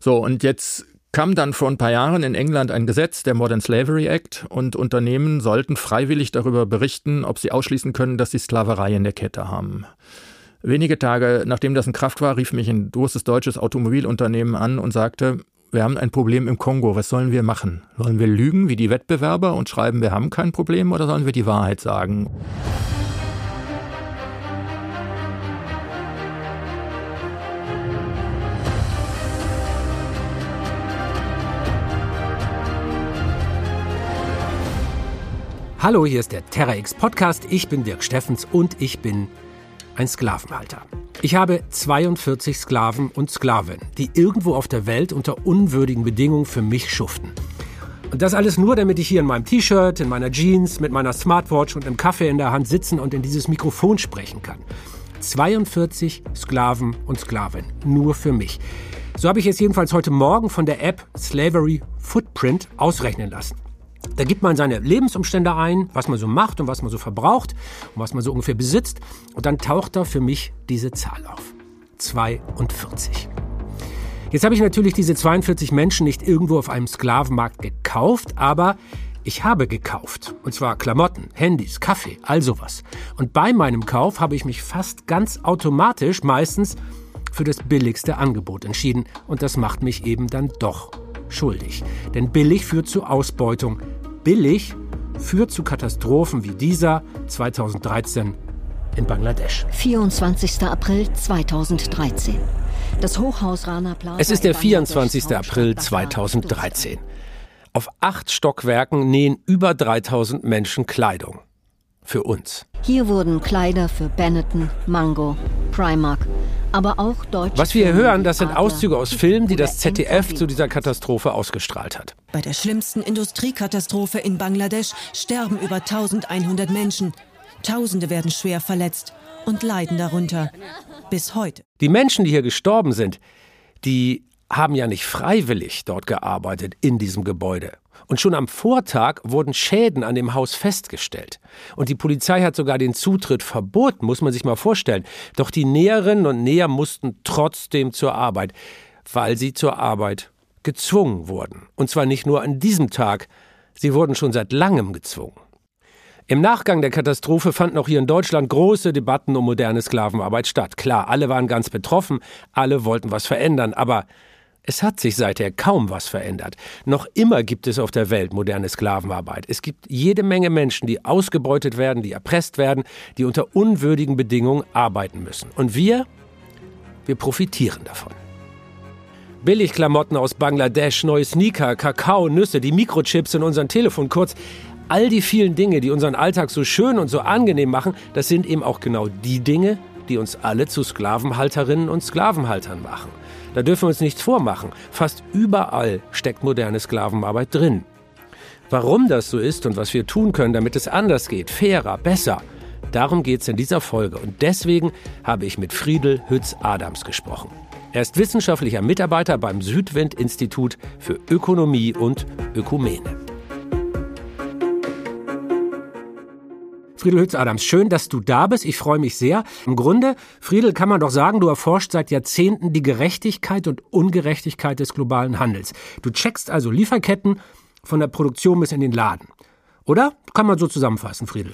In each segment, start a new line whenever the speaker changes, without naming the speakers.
So, und jetzt kam dann vor ein paar Jahren in England ein Gesetz, der Modern Slavery Act, und Unternehmen sollten freiwillig darüber berichten, ob sie ausschließen können, dass sie Sklaverei in der Kette haben. Wenige Tage nachdem das in Kraft war, rief mich ein großes deutsches Automobilunternehmen an und sagte, wir haben ein Problem im Kongo, was sollen wir machen? Sollen wir lügen wie die Wettbewerber und schreiben, wir haben kein Problem oder sollen wir die Wahrheit sagen?
Hallo, hier ist der TerraX Podcast. Ich bin Dirk Steffens und ich bin ein Sklavenhalter. Ich habe 42 Sklaven und Sklaven, die irgendwo auf der Welt unter unwürdigen Bedingungen für mich schuften. Und das alles nur, damit ich hier in meinem T-Shirt, in meiner Jeans, mit meiner Smartwatch und einem Kaffee in der Hand sitzen und in dieses Mikrofon sprechen kann. 42 Sklaven und Sklaven, nur für mich. So habe ich es jedenfalls heute Morgen von der App Slavery Footprint ausrechnen lassen. Da gibt man seine Lebensumstände ein, was man so macht und was man so verbraucht und was man so ungefähr besitzt. Und dann taucht da für mich diese Zahl auf. 42. Jetzt habe ich natürlich diese 42 Menschen nicht irgendwo auf einem Sklavenmarkt gekauft, aber ich habe gekauft. Und zwar Klamotten, Handys, Kaffee, all sowas. Und bei meinem Kauf habe ich mich fast ganz automatisch meistens für das billigste Angebot entschieden. Und das macht mich eben dann doch schuldig. Denn billig führt zu Ausbeutung. Billig führt zu Katastrophen wie dieser 2013 in Bangladesch.
24. April 2013. Das Hochhaus Rana Plaza.
Es ist der 24. April 2013. Auf acht Stockwerken nähen über 3000 Menschen Kleidung. Für uns.
Hier wurden Kleider für Benetton, Mango, Primark, aber auch deutsche.
Was wir hier hören, das sind Auszüge aus Filmen, die das ZDF zu dieser Katastrophe ausgestrahlt hat.
Bei der schlimmsten Industriekatastrophe in Bangladesch sterben über 1100 Menschen. Tausende werden schwer verletzt und leiden darunter. Bis heute.
Die Menschen, die hier gestorben sind, die haben ja nicht freiwillig dort gearbeitet in diesem Gebäude. Und schon am Vortag wurden Schäden an dem Haus festgestellt. Und die Polizei hat sogar den Zutritt verboten, muss man sich mal vorstellen. Doch die Näherinnen und Näher mussten trotzdem zur Arbeit, weil sie zur Arbeit gezwungen wurden. Und zwar nicht nur an diesem Tag, sie wurden schon seit langem gezwungen. Im Nachgang der Katastrophe fanden auch hier in Deutschland große Debatten um moderne Sklavenarbeit statt. Klar, alle waren ganz betroffen, alle wollten was verändern, aber es hat sich seither kaum was verändert. Noch immer gibt es auf der Welt moderne Sklavenarbeit. Es gibt jede Menge Menschen, die ausgebeutet werden, die erpresst werden, die unter unwürdigen Bedingungen arbeiten müssen. Und wir, wir profitieren davon. Billigklamotten aus Bangladesch, neue Sneaker, Kakao, Nüsse, die Mikrochips in unserem Telefon, kurz all die vielen Dinge, die unseren Alltag so schön und so angenehm machen, das sind eben auch genau die Dinge, die uns alle zu Sklavenhalterinnen und Sklavenhaltern machen. Da dürfen wir uns nichts vormachen. Fast überall steckt moderne Sklavenarbeit drin. Warum das so ist und was wir tun können, damit es anders geht, fairer, besser, darum geht es in dieser Folge. Und deswegen habe ich mit Friedel Hütz-Adams gesprochen. Er ist wissenschaftlicher Mitarbeiter beim Südwind-Institut für Ökonomie und Ökumene. Friedel Hütz-Adams, schön, dass du da bist. Ich freue mich sehr. Im Grunde, Friedel, kann man doch sagen, du erforscht seit Jahrzehnten die Gerechtigkeit und Ungerechtigkeit des globalen Handels. Du checkst also Lieferketten von der Produktion bis in den Laden. Oder? Kann man so zusammenfassen, Friedel?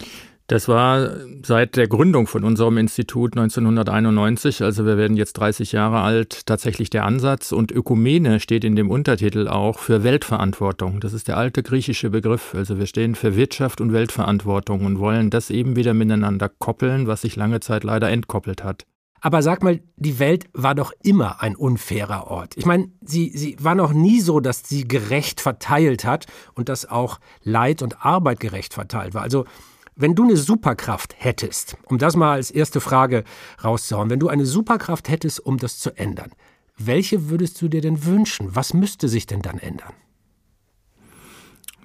Das war seit der Gründung von unserem Institut 1991, also wir werden jetzt 30 Jahre alt, tatsächlich der Ansatz. Und Ökumene steht in dem Untertitel auch für Weltverantwortung. Das ist der alte griechische Begriff. Also wir stehen für Wirtschaft und Weltverantwortung und wollen das eben wieder miteinander koppeln, was sich lange Zeit leider entkoppelt hat.
Aber sag mal, die Welt war doch immer ein unfairer Ort. Ich meine, sie, sie war noch nie so, dass sie gerecht verteilt hat und dass auch Leid und Arbeit gerecht verteilt war. Also wenn du eine Superkraft hättest, um das mal als erste Frage rauszuhauen, wenn du eine Superkraft hättest, um das zu ändern, welche würdest du dir denn wünschen? Was müsste sich denn dann ändern?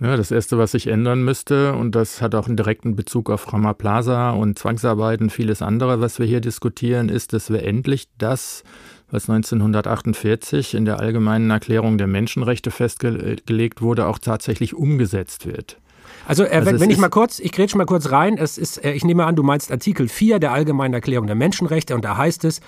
Ja, das Erste, was sich ändern müsste, und das hat auch einen direkten Bezug auf Rama Plaza und Zwangsarbeit und vieles andere, was wir hier diskutieren, ist, dass wir endlich das, was 1948 in der Allgemeinen Erklärung der Menschenrechte festgelegt wurde, auch tatsächlich umgesetzt wird.
Also, äh, also wenn, wenn ich mal kurz, ich grätsch mal kurz rein, es ist, äh, ich nehme an, du meinst Artikel 4 der Allgemeinen Erklärung der Menschenrechte und da heißt es,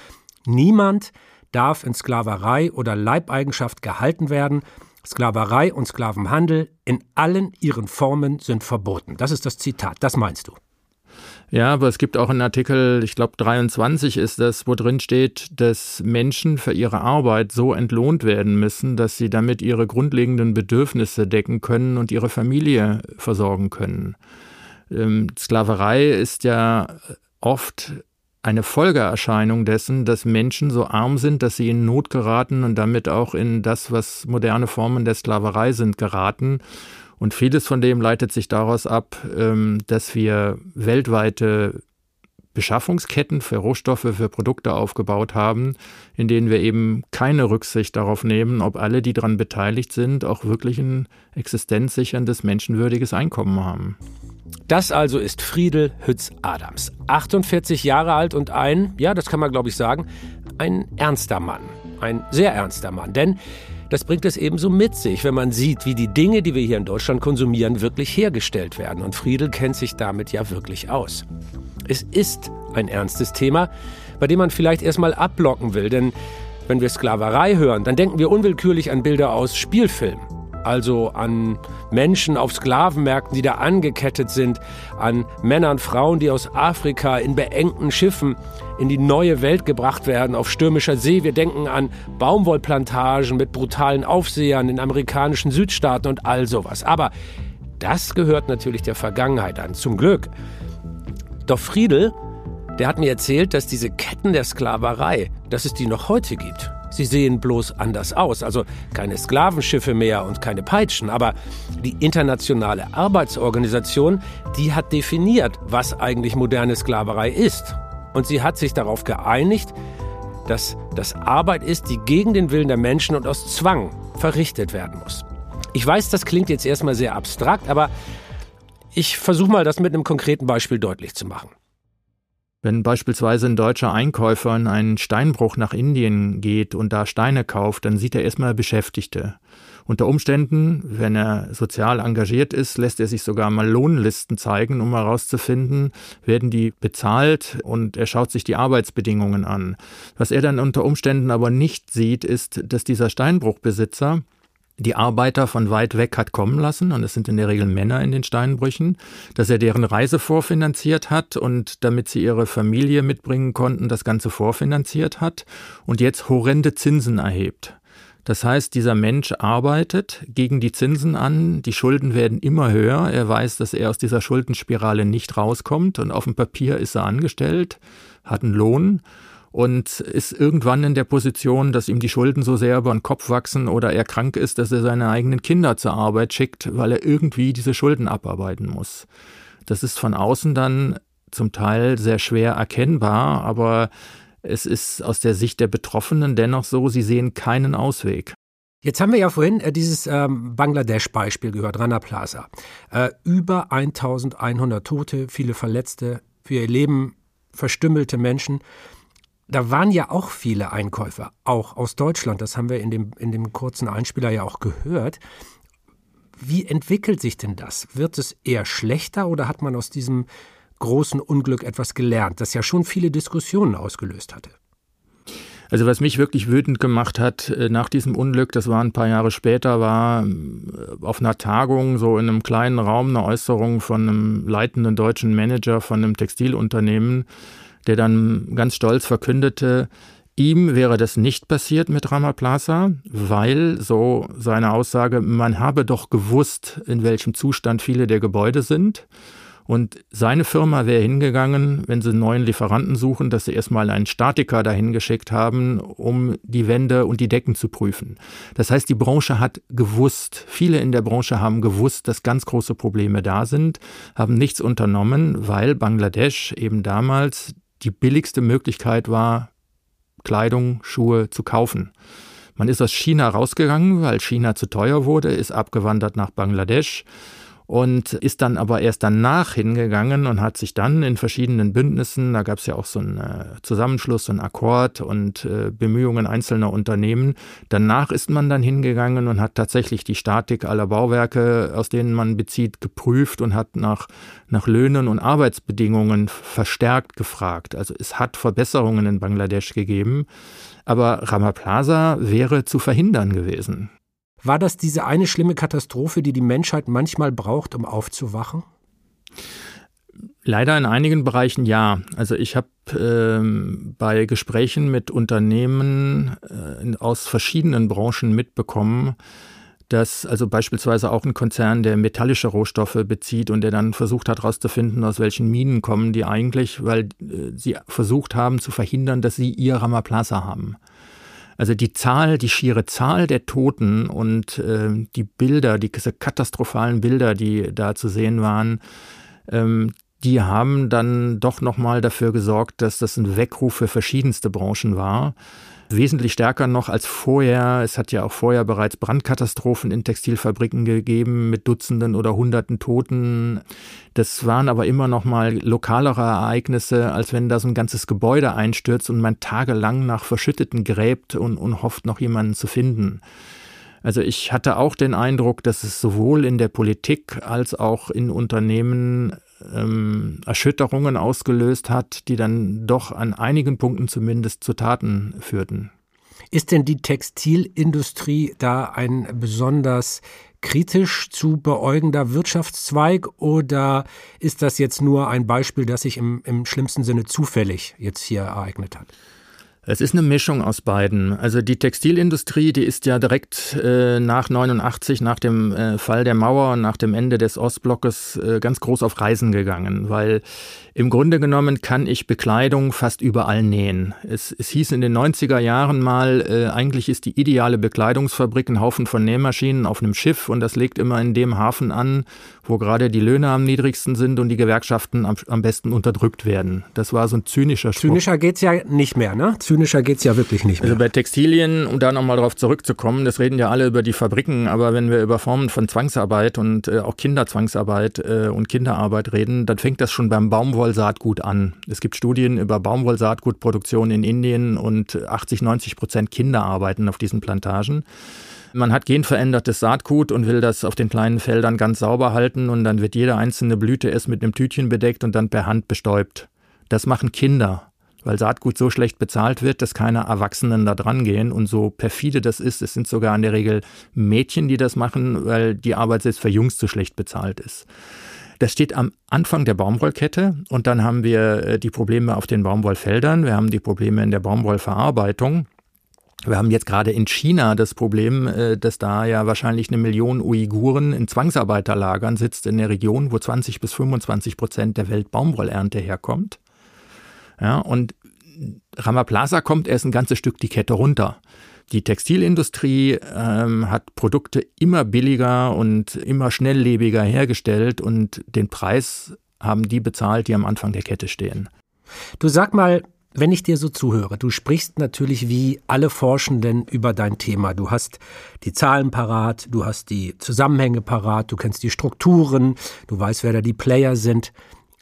niemand darf in Sklaverei oder Leibeigenschaft gehalten werden. Sklaverei und Sklavenhandel in allen ihren Formen sind verboten. Das ist das Zitat. Das meinst du?
Ja, aber es gibt auch einen Artikel, ich glaube 23 ist das, wo drin steht, dass Menschen für ihre Arbeit so entlohnt werden müssen, dass sie damit ihre grundlegenden Bedürfnisse decken können und ihre Familie versorgen können. Ähm, Sklaverei ist ja oft eine Folgeerscheinung dessen, dass Menschen so arm sind, dass sie in Not geraten und damit auch in das, was moderne Formen der Sklaverei sind, geraten. Und vieles von dem leitet sich daraus ab, ähm, dass wir weltweite Beschaffungsketten für Rohstoffe, für Produkte aufgebaut haben, in denen wir eben keine Rücksicht darauf nehmen, ob alle, die daran beteiligt sind, auch wirklich ein existenzsicherndes, menschenwürdiges Einkommen haben.
Das also ist Friedel Hütz-Adams. 48 Jahre alt und ein, ja, das kann man glaube ich sagen, ein ernster Mann. Ein sehr ernster Mann. Denn das bringt es ebenso mit sich, wenn man sieht, wie die Dinge, die wir hier in Deutschland konsumieren, wirklich hergestellt werden. Und Friedel kennt sich damit ja wirklich aus. Es ist ein ernstes Thema, bei dem man vielleicht erstmal abblocken will, denn wenn wir Sklaverei hören, dann denken wir unwillkürlich an Bilder aus Spielfilmen also an Menschen auf Sklavenmärkten, die da angekettet sind, an Männer und Frauen, die aus Afrika in beengten Schiffen in die neue Welt gebracht werden, auf stürmischer See. Wir denken an Baumwollplantagen mit brutalen Aufsehern in amerikanischen Südstaaten und all sowas. Aber das gehört natürlich der Vergangenheit an, zum Glück. Doch Friedel, der hat mir erzählt, dass diese Ketten der Sklaverei, dass es die noch heute gibt. Sie sehen bloß anders aus, also keine Sklavenschiffe mehr und keine Peitschen, aber die internationale Arbeitsorganisation, die hat definiert, was eigentlich moderne Sklaverei ist. Und sie hat sich darauf geeinigt, dass das Arbeit ist, die gegen den Willen der Menschen und aus Zwang verrichtet werden muss. Ich weiß, das klingt jetzt erstmal sehr abstrakt, aber ich versuche mal, das mit einem konkreten Beispiel deutlich zu machen.
Wenn beispielsweise ein deutscher Einkäufer in einen Steinbruch nach Indien geht und da Steine kauft, dann sieht er erstmal Beschäftigte. Unter Umständen, wenn er sozial engagiert ist, lässt er sich sogar mal Lohnlisten zeigen, um herauszufinden, werden die bezahlt und er schaut sich die Arbeitsbedingungen an. Was er dann unter Umständen aber nicht sieht, ist, dass dieser Steinbruchbesitzer die Arbeiter von weit weg hat kommen lassen, und es sind in der Regel Männer in den Steinbrüchen, dass er deren Reise vorfinanziert hat und damit sie ihre Familie mitbringen konnten, das Ganze vorfinanziert hat und jetzt horrende Zinsen erhebt. Das heißt, dieser Mensch arbeitet gegen die Zinsen an, die Schulden werden immer höher, er weiß, dass er aus dieser Schuldenspirale nicht rauskommt und auf dem Papier ist er angestellt, hat einen Lohn und ist irgendwann in der Position, dass ihm die Schulden so sehr über den Kopf wachsen oder er krank ist, dass er seine eigenen Kinder zur Arbeit schickt, weil er irgendwie diese Schulden abarbeiten muss. Das ist von außen dann zum Teil sehr schwer erkennbar, aber es ist aus der Sicht der Betroffenen dennoch so, sie sehen keinen Ausweg.
Jetzt haben wir ja vorhin äh, dieses ähm, Bangladesch-Beispiel gehört, Rana Plaza. Äh, über 1100 Tote, viele Verletzte, für ihr Leben verstümmelte Menschen da waren ja auch viele Einkäufer, auch aus Deutschland. Das haben wir in dem, in dem kurzen Einspieler ja auch gehört. Wie entwickelt sich denn das? Wird es eher schlechter oder hat man aus diesem großen Unglück etwas gelernt, das ja schon viele Diskussionen ausgelöst hatte?
Also was mich wirklich wütend gemacht hat äh, nach diesem Unglück, das war ein paar Jahre später, war äh, auf einer Tagung so in einem kleinen Raum eine Äußerung von einem leitenden deutschen Manager von einem Textilunternehmen, der dann ganz stolz verkündete, ihm wäre das nicht passiert mit Rama Plaza, weil, so seine Aussage, man habe doch gewusst, in welchem Zustand viele der Gebäude sind. Und seine Firma wäre hingegangen, wenn sie einen neuen Lieferanten suchen, dass sie erstmal einen Statiker dahin geschickt haben, um die Wände und die Decken zu prüfen. Das heißt, die Branche hat gewusst, viele in der Branche haben gewusst, dass ganz große Probleme da sind, haben nichts unternommen, weil Bangladesch eben damals die billigste Möglichkeit war, Kleidung, Schuhe zu kaufen. Man ist aus China rausgegangen, weil China zu teuer wurde, ist abgewandert nach Bangladesch und ist dann aber erst danach hingegangen und hat sich dann in verschiedenen Bündnissen, da gab es ja auch so einen äh, Zusammenschluss, so einen Akkord und äh, Bemühungen einzelner Unternehmen, danach ist man dann hingegangen und hat tatsächlich die Statik aller Bauwerke, aus denen man bezieht, geprüft und hat nach, nach Löhnen und Arbeitsbedingungen verstärkt gefragt. Also es hat Verbesserungen in Bangladesch gegeben, aber Rama Plaza wäre zu verhindern gewesen.
War das diese eine schlimme Katastrophe, die die Menschheit manchmal braucht, um aufzuwachen?
Leider in einigen Bereichen ja. Also ich habe ähm, bei Gesprächen mit Unternehmen äh, aus verschiedenen Branchen mitbekommen, dass also beispielsweise auch ein Konzern, der metallische Rohstoffe bezieht und der dann versucht hat herauszufinden, aus welchen Minen kommen die eigentlich, weil äh, sie versucht haben zu verhindern, dass sie ihr Ramaplaza haben. Also die Zahl, die schiere Zahl der Toten und äh, die Bilder, die katastrophalen Bilder, die da zu sehen waren, ähm, die haben dann doch nochmal dafür gesorgt, dass das ein Weckruf für verschiedenste Branchen war wesentlich stärker noch als vorher. Es hat ja auch vorher bereits Brandkatastrophen in Textilfabriken gegeben mit Dutzenden oder Hunderten Toten. Das waren aber immer noch mal lokalere Ereignisse, als wenn da so ein ganzes Gebäude einstürzt und man tagelang nach Verschütteten gräbt und, und hofft, noch jemanden zu finden. Also ich hatte auch den Eindruck, dass es sowohl in der Politik als auch in Unternehmen ähm, Erschütterungen ausgelöst hat, die dann doch an einigen Punkten zumindest zu Taten führten.
Ist denn die Textilindustrie da ein besonders kritisch zu beäugender Wirtschaftszweig oder ist das jetzt nur ein Beispiel, das sich im, im schlimmsten Sinne zufällig jetzt hier ereignet hat?
Es ist eine Mischung aus beiden. Also die Textilindustrie, die ist ja direkt äh, nach 89, nach dem äh, Fall der Mauer und nach dem Ende des Ostblockes äh, ganz groß auf Reisen gegangen, weil im Grunde genommen kann ich Bekleidung fast überall nähen. Es, es hieß in den 90er Jahren mal, äh, eigentlich ist die ideale Bekleidungsfabrik ein Haufen von Nähmaschinen auf einem Schiff und das legt immer in dem Hafen an, wo gerade die Löhne am niedrigsten sind und die Gewerkschaften am, am besten unterdrückt werden. Das war so ein zynischer Spruch.
Zynischer geht's ja nicht mehr, ne? Geht's ja wirklich nicht mehr.
Also bei Textilien, um da nochmal drauf zurückzukommen, das reden ja alle über die Fabriken, aber wenn wir über Formen von Zwangsarbeit und äh, auch Kinderzwangsarbeit äh, und Kinderarbeit reden, dann fängt das schon beim Baumwoll Baumwollsaatgut an. Es gibt Studien über Baumwollsaatgutproduktion in Indien und 80, 90 Prozent Kinder arbeiten auf diesen Plantagen. Man hat genverändertes Saatgut und will das auf den kleinen Feldern ganz sauber halten und dann wird jede einzelne Blüte erst mit einem Tütchen bedeckt und dann per Hand bestäubt. Das machen Kinder, weil Saatgut so schlecht bezahlt wird, dass keine Erwachsenen da dran gehen und so perfide das ist. Es sind sogar in der Regel Mädchen, die das machen, weil die Arbeit selbst für Jungs zu schlecht bezahlt ist. Das steht am Anfang der Baumwollkette und dann haben wir äh, die Probleme auf den Baumwollfeldern, wir haben die Probleme in der Baumwollverarbeitung. Wir haben jetzt gerade in China das Problem, äh, dass da ja wahrscheinlich eine Million Uiguren in Zwangsarbeiterlagern sitzt in der Region, wo 20 bis 25 Prozent der Weltbaumwollernte herkommt. Ja, und Ramaplaza kommt erst ein ganzes Stück die Kette runter. Die Textilindustrie ähm, hat Produkte immer billiger und immer schnelllebiger hergestellt und den Preis haben die bezahlt, die am Anfang der Kette stehen.
Du sag mal, wenn ich dir so zuhöre, du sprichst natürlich wie alle Forschenden über dein Thema. Du hast die Zahlen parat, du hast die Zusammenhänge parat, du kennst die Strukturen, du weißt, wer da die Player sind.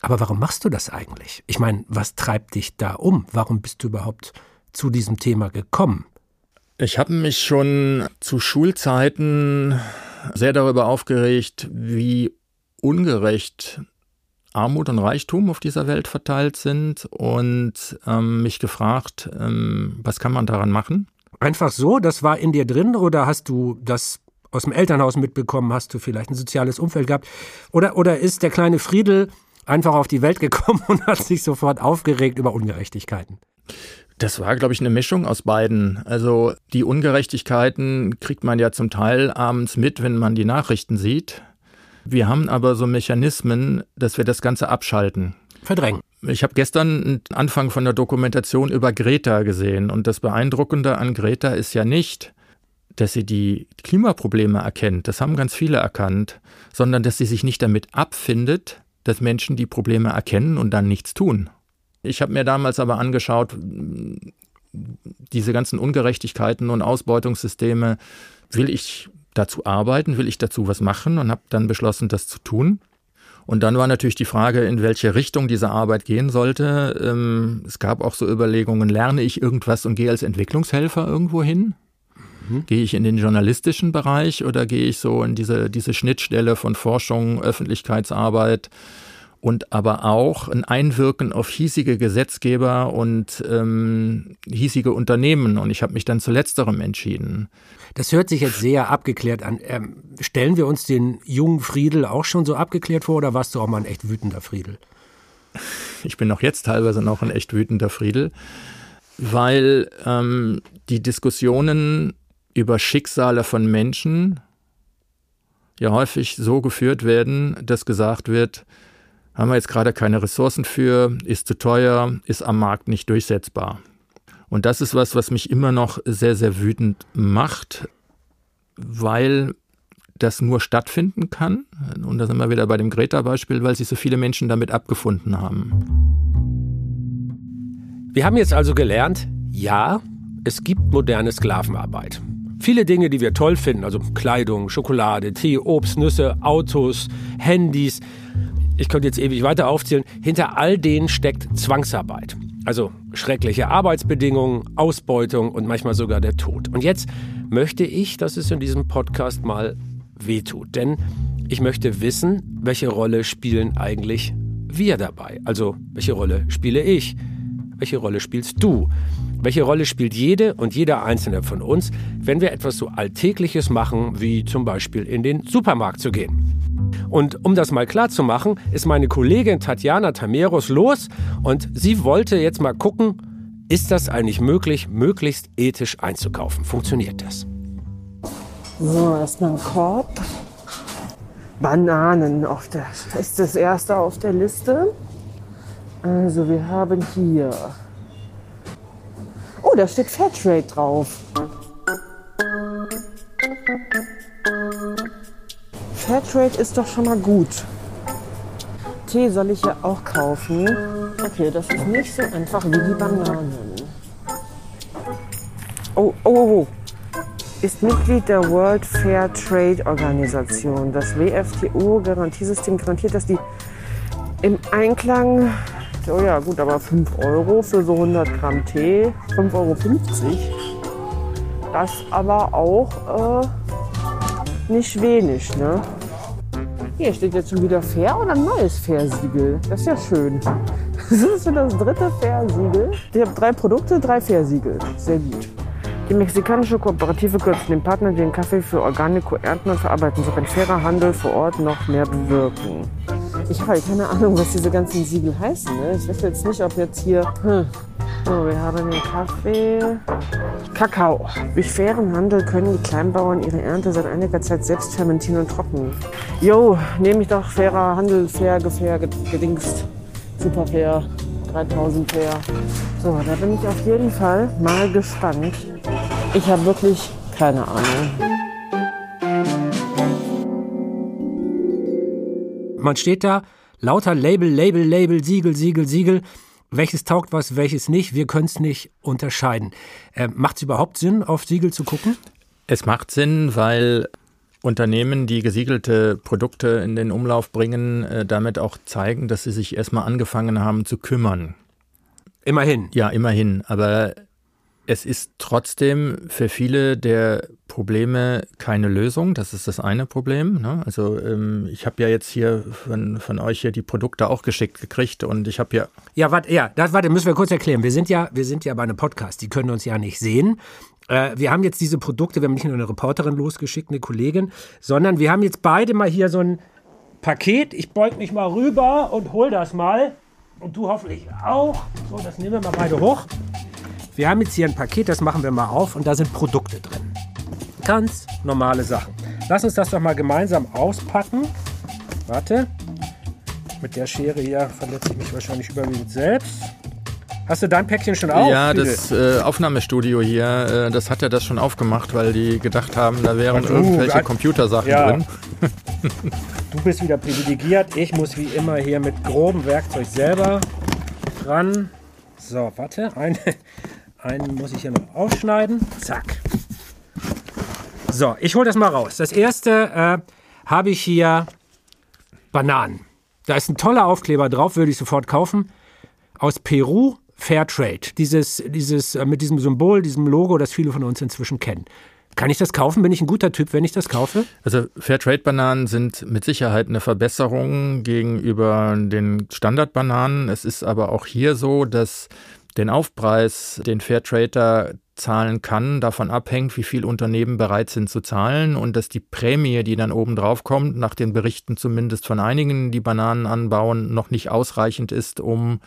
Aber warum machst du das eigentlich? Ich meine, was treibt dich da um? Warum bist du überhaupt zu diesem Thema gekommen?
Ich habe mich schon zu Schulzeiten sehr darüber aufgeregt, wie ungerecht Armut und Reichtum auf dieser Welt verteilt sind und ähm, mich gefragt, ähm, was kann man daran machen?
Einfach so, das war in dir drin oder hast du das aus dem Elternhaus mitbekommen? Hast du vielleicht ein soziales Umfeld gehabt? Oder, oder ist der kleine Friedel einfach auf die Welt gekommen und hat sich sofort aufgeregt über Ungerechtigkeiten?
Das war, glaube ich, eine Mischung aus beiden. Also die Ungerechtigkeiten kriegt man ja zum Teil abends mit, wenn man die Nachrichten sieht. Wir haben aber so Mechanismen, dass wir das Ganze abschalten.
Verdrängen.
Ich habe gestern einen Anfang von der Dokumentation über Greta gesehen und das Beeindruckende an Greta ist ja nicht, dass sie die Klimaprobleme erkennt, das haben ganz viele erkannt, sondern dass sie sich nicht damit abfindet, dass Menschen die Probleme erkennen und dann nichts tun. Ich habe mir damals aber angeschaut, diese ganzen Ungerechtigkeiten und Ausbeutungssysteme, will ich dazu arbeiten, will ich dazu was machen und habe dann beschlossen, das zu tun. Und dann war natürlich die Frage, in welche Richtung diese Arbeit gehen sollte. Ähm, es gab auch so Überlegungen, lerne ich irgendwas und gehe als Entwicklungshelfer irgendwo hin? Mhm. Gehe ich in den journalistischen Bereich oder gehe ich so in diese, diese Schnittstelle von Forschung, Öffentlichkeitsarbeit und aber auch ein Einwirken auf hiesige Gesetzgeber und ähm, hiesige Unternehmen? Und ich habe mich dann zu letzterem entschieden.
Das hört sich jetzt sehr abgeklärt an. Ähm, stellen wir uns den jungen Friedel auch schon so abgeklärt vor oder warst du auch mal ein echt wütender Friedel?
Ich bin auch jetzt teilweise noch ein echt wütender Friedel, weil ähm, die Diskussionen über Schicksale von Menschen ja häufig so geführt werden, dass gesagt wird, haben wir jetzt gerade keine Ressourcen für, ist zu teuer, ist am Markt nicht durchsetzbar. Und das ist was, was mich immer noch sehr, sehr wütend macht, weil das nur stattfinden kann. Und da sind wir wieder bei dem Greta-Beispiel, weil sich so viele Menschen damit abgefunden haben.
Wir haben jetzt also gelernt, ja, es gibt moderne Sklavenarbeit. Viele Dinge, die wir toll finden, also Kleidung, Schokolade, Tee, Obst, Nüsse, Autos, Handys, ich könnte jetzt ewig weiter aufzählen, hinter all denen steckt Zwangsarbeit. Also schreckliche Arbeitsbedingungen, Ausbeutung und manchmal sogar der Tod. Und jetzt möchte ich, dass es in diesem Podcast mal wehtut. Denn ich möchte wissen, welche Rolle spielen eigentlich wir dabei? Also welche Rolle spiele ich? Welche Rolle spielst du? Welche Rolle spielt jede und jeder einzelne von uns, wenn wir etwas so Alltägliches machen, wie zum Beispiel in den Supermarkt zu gehen? Und um das mal klar zu machen, ist meine Kollegin Tatjana Tameros los und sie wollte jetzt mal gucken, ist das eigentlich möglich, möglichst ethisch einzukaufen? Funktioniert das?
So, erstmal ein Korb. Bananen auf der, ist das erste auf der Liste. Also wir haben hier. Oh, da steht Fairtrade drauf. Fairtrade ist doch schon mal gut. Tee soll ich ja auch kaufen. Okay, das ist nicht so einfach wie die Bananen. Oh, oh, oh. oh. Ist Mitglied der World Fair Trade Organisation. Das WFTO-Garantiesystem garantiert, dass die im Einklang, oh ja gut, aber 5 Euro für so 100 Gramm Tee, 5,50 Euro. Das aber auch äh, nicht wenig, ne? Hier steht jetzt schon wieder Fair oder ein neues Fair-Siegel. Das ist ja schön. Das ist schon das dritte Fair-Siegel. Ich habe drei Produkte, drei Fair-Siegel. Sehr gut. Die mexikanische Kooperative den Partnern, die den Kaffee für Organico ernten und verarbeiten. So kann fairer Handel vor Ort noch mehr bewirken. Ich habe halt keine Ahnung, was diese ganzen Siegel heißen. Ne? Ich weiß jetzt nicht, ob jetzt hier. Hm, so, wir haben den Kaffee. Kakao. Durch fairen Handel können die Kleinbauern ihre Ernte seit einiger Zeit selbst fermentieren und trocknen. Jo, nehme ich doch fairer Handel, fair, gefair, gedingst. Super fair. 3000 fair. So, da bin ich auf jeden Fall mal gespannt. Ich habe wirklich keine Ahnung.
Man steht da, lauter Label, Label, Label, Siegel, Siegel, Siegel welches taugt was, welches nicht. Wir können es nicht unterscheiden. Äh, macht es überhaupt Sinn, auf Siegel zu gucken?
Es macht Sinn, weil Unternehmen, die gesiegelte Produkte in den Umlauf bringen, äh, damit auch zeigen, dass sie sich erstmal angefangen haben zu kümmern.
Immerhin.
Ja, immerhin. Aber es ist trotzdem für viele der Probleme keine Lösung. Das ist das eine Problem. Ne? Also ähm, ich habe ja jetzt hier von, von euch hier die Produkte auch geschickt gekriegt und ich habe ja.
Ja, warte, ja, das, warte, müssen wir kurz erklären. Wir sind ja, wir sind ja bei einem Podcast, die können uns ja nicht sehen. Äh, wir haben jetzt diese Produkte, wir haben nicht nur eine Reporterin losgeschickt, eine Kollegin, sondern wir haben jetzt beide mal hier so ein Paket. Ich beug mich mal rüber und hol das mal. Und du hoffentlich auch. So, das nehmen wir mal beide hoch. Wir haben jetzt hier ein Paket, das machen wir mal auf und da sind Produkte drin. Ganz normale Sachen. Lass uns das doch mal gemeinsam auspacken. Warte. Mit der Schere hier verletze ich mich wahrscheinlich überwiegend selbst. Hast du dein Päckchen schon auf?
Ja, das äh, Aufnahmestudio hier, äh, das hat ja das schon aufgemacht, weil die gedacht haben, da wären du, irgendwelche uh, Computersachen ja. drin.
du bist wieder privilegiert. Ich muss wie immer hier mit grobem Werkzeug selber ran. So, warte. Eine, einen muss ich hier noch aufschneiden. Zack. So, ich hole das mal raus. Das erste äh, habe ich hier Bananen. Da ist ein toller Aufkleber drauf, würde ich sofort kaufen. Aus Peru, Fairtrade. Dieses, dieses, äh, mit diesem Symbol, diesem Logo, das viele von uns inzwischen kennen. Kann ich das kaufen? Bin ich ein guter Typ, wenn ich das kaufe?
Also Fairtrade-Bananen sind mit Sicherheit eine Verbesserung gegenüber den Standardbananen. Es ist aber auch hier so, dass den Aufpreis, den Fairtrader zahlen kann, davon abhängt, wie viel Unternehmen bereit sind zu zahlen und dass die Prämie, die dann oben drauf kommt, nach den Berichten zumindest von einigen, die Bananen anbauen, noch nicht ausreichend ist, um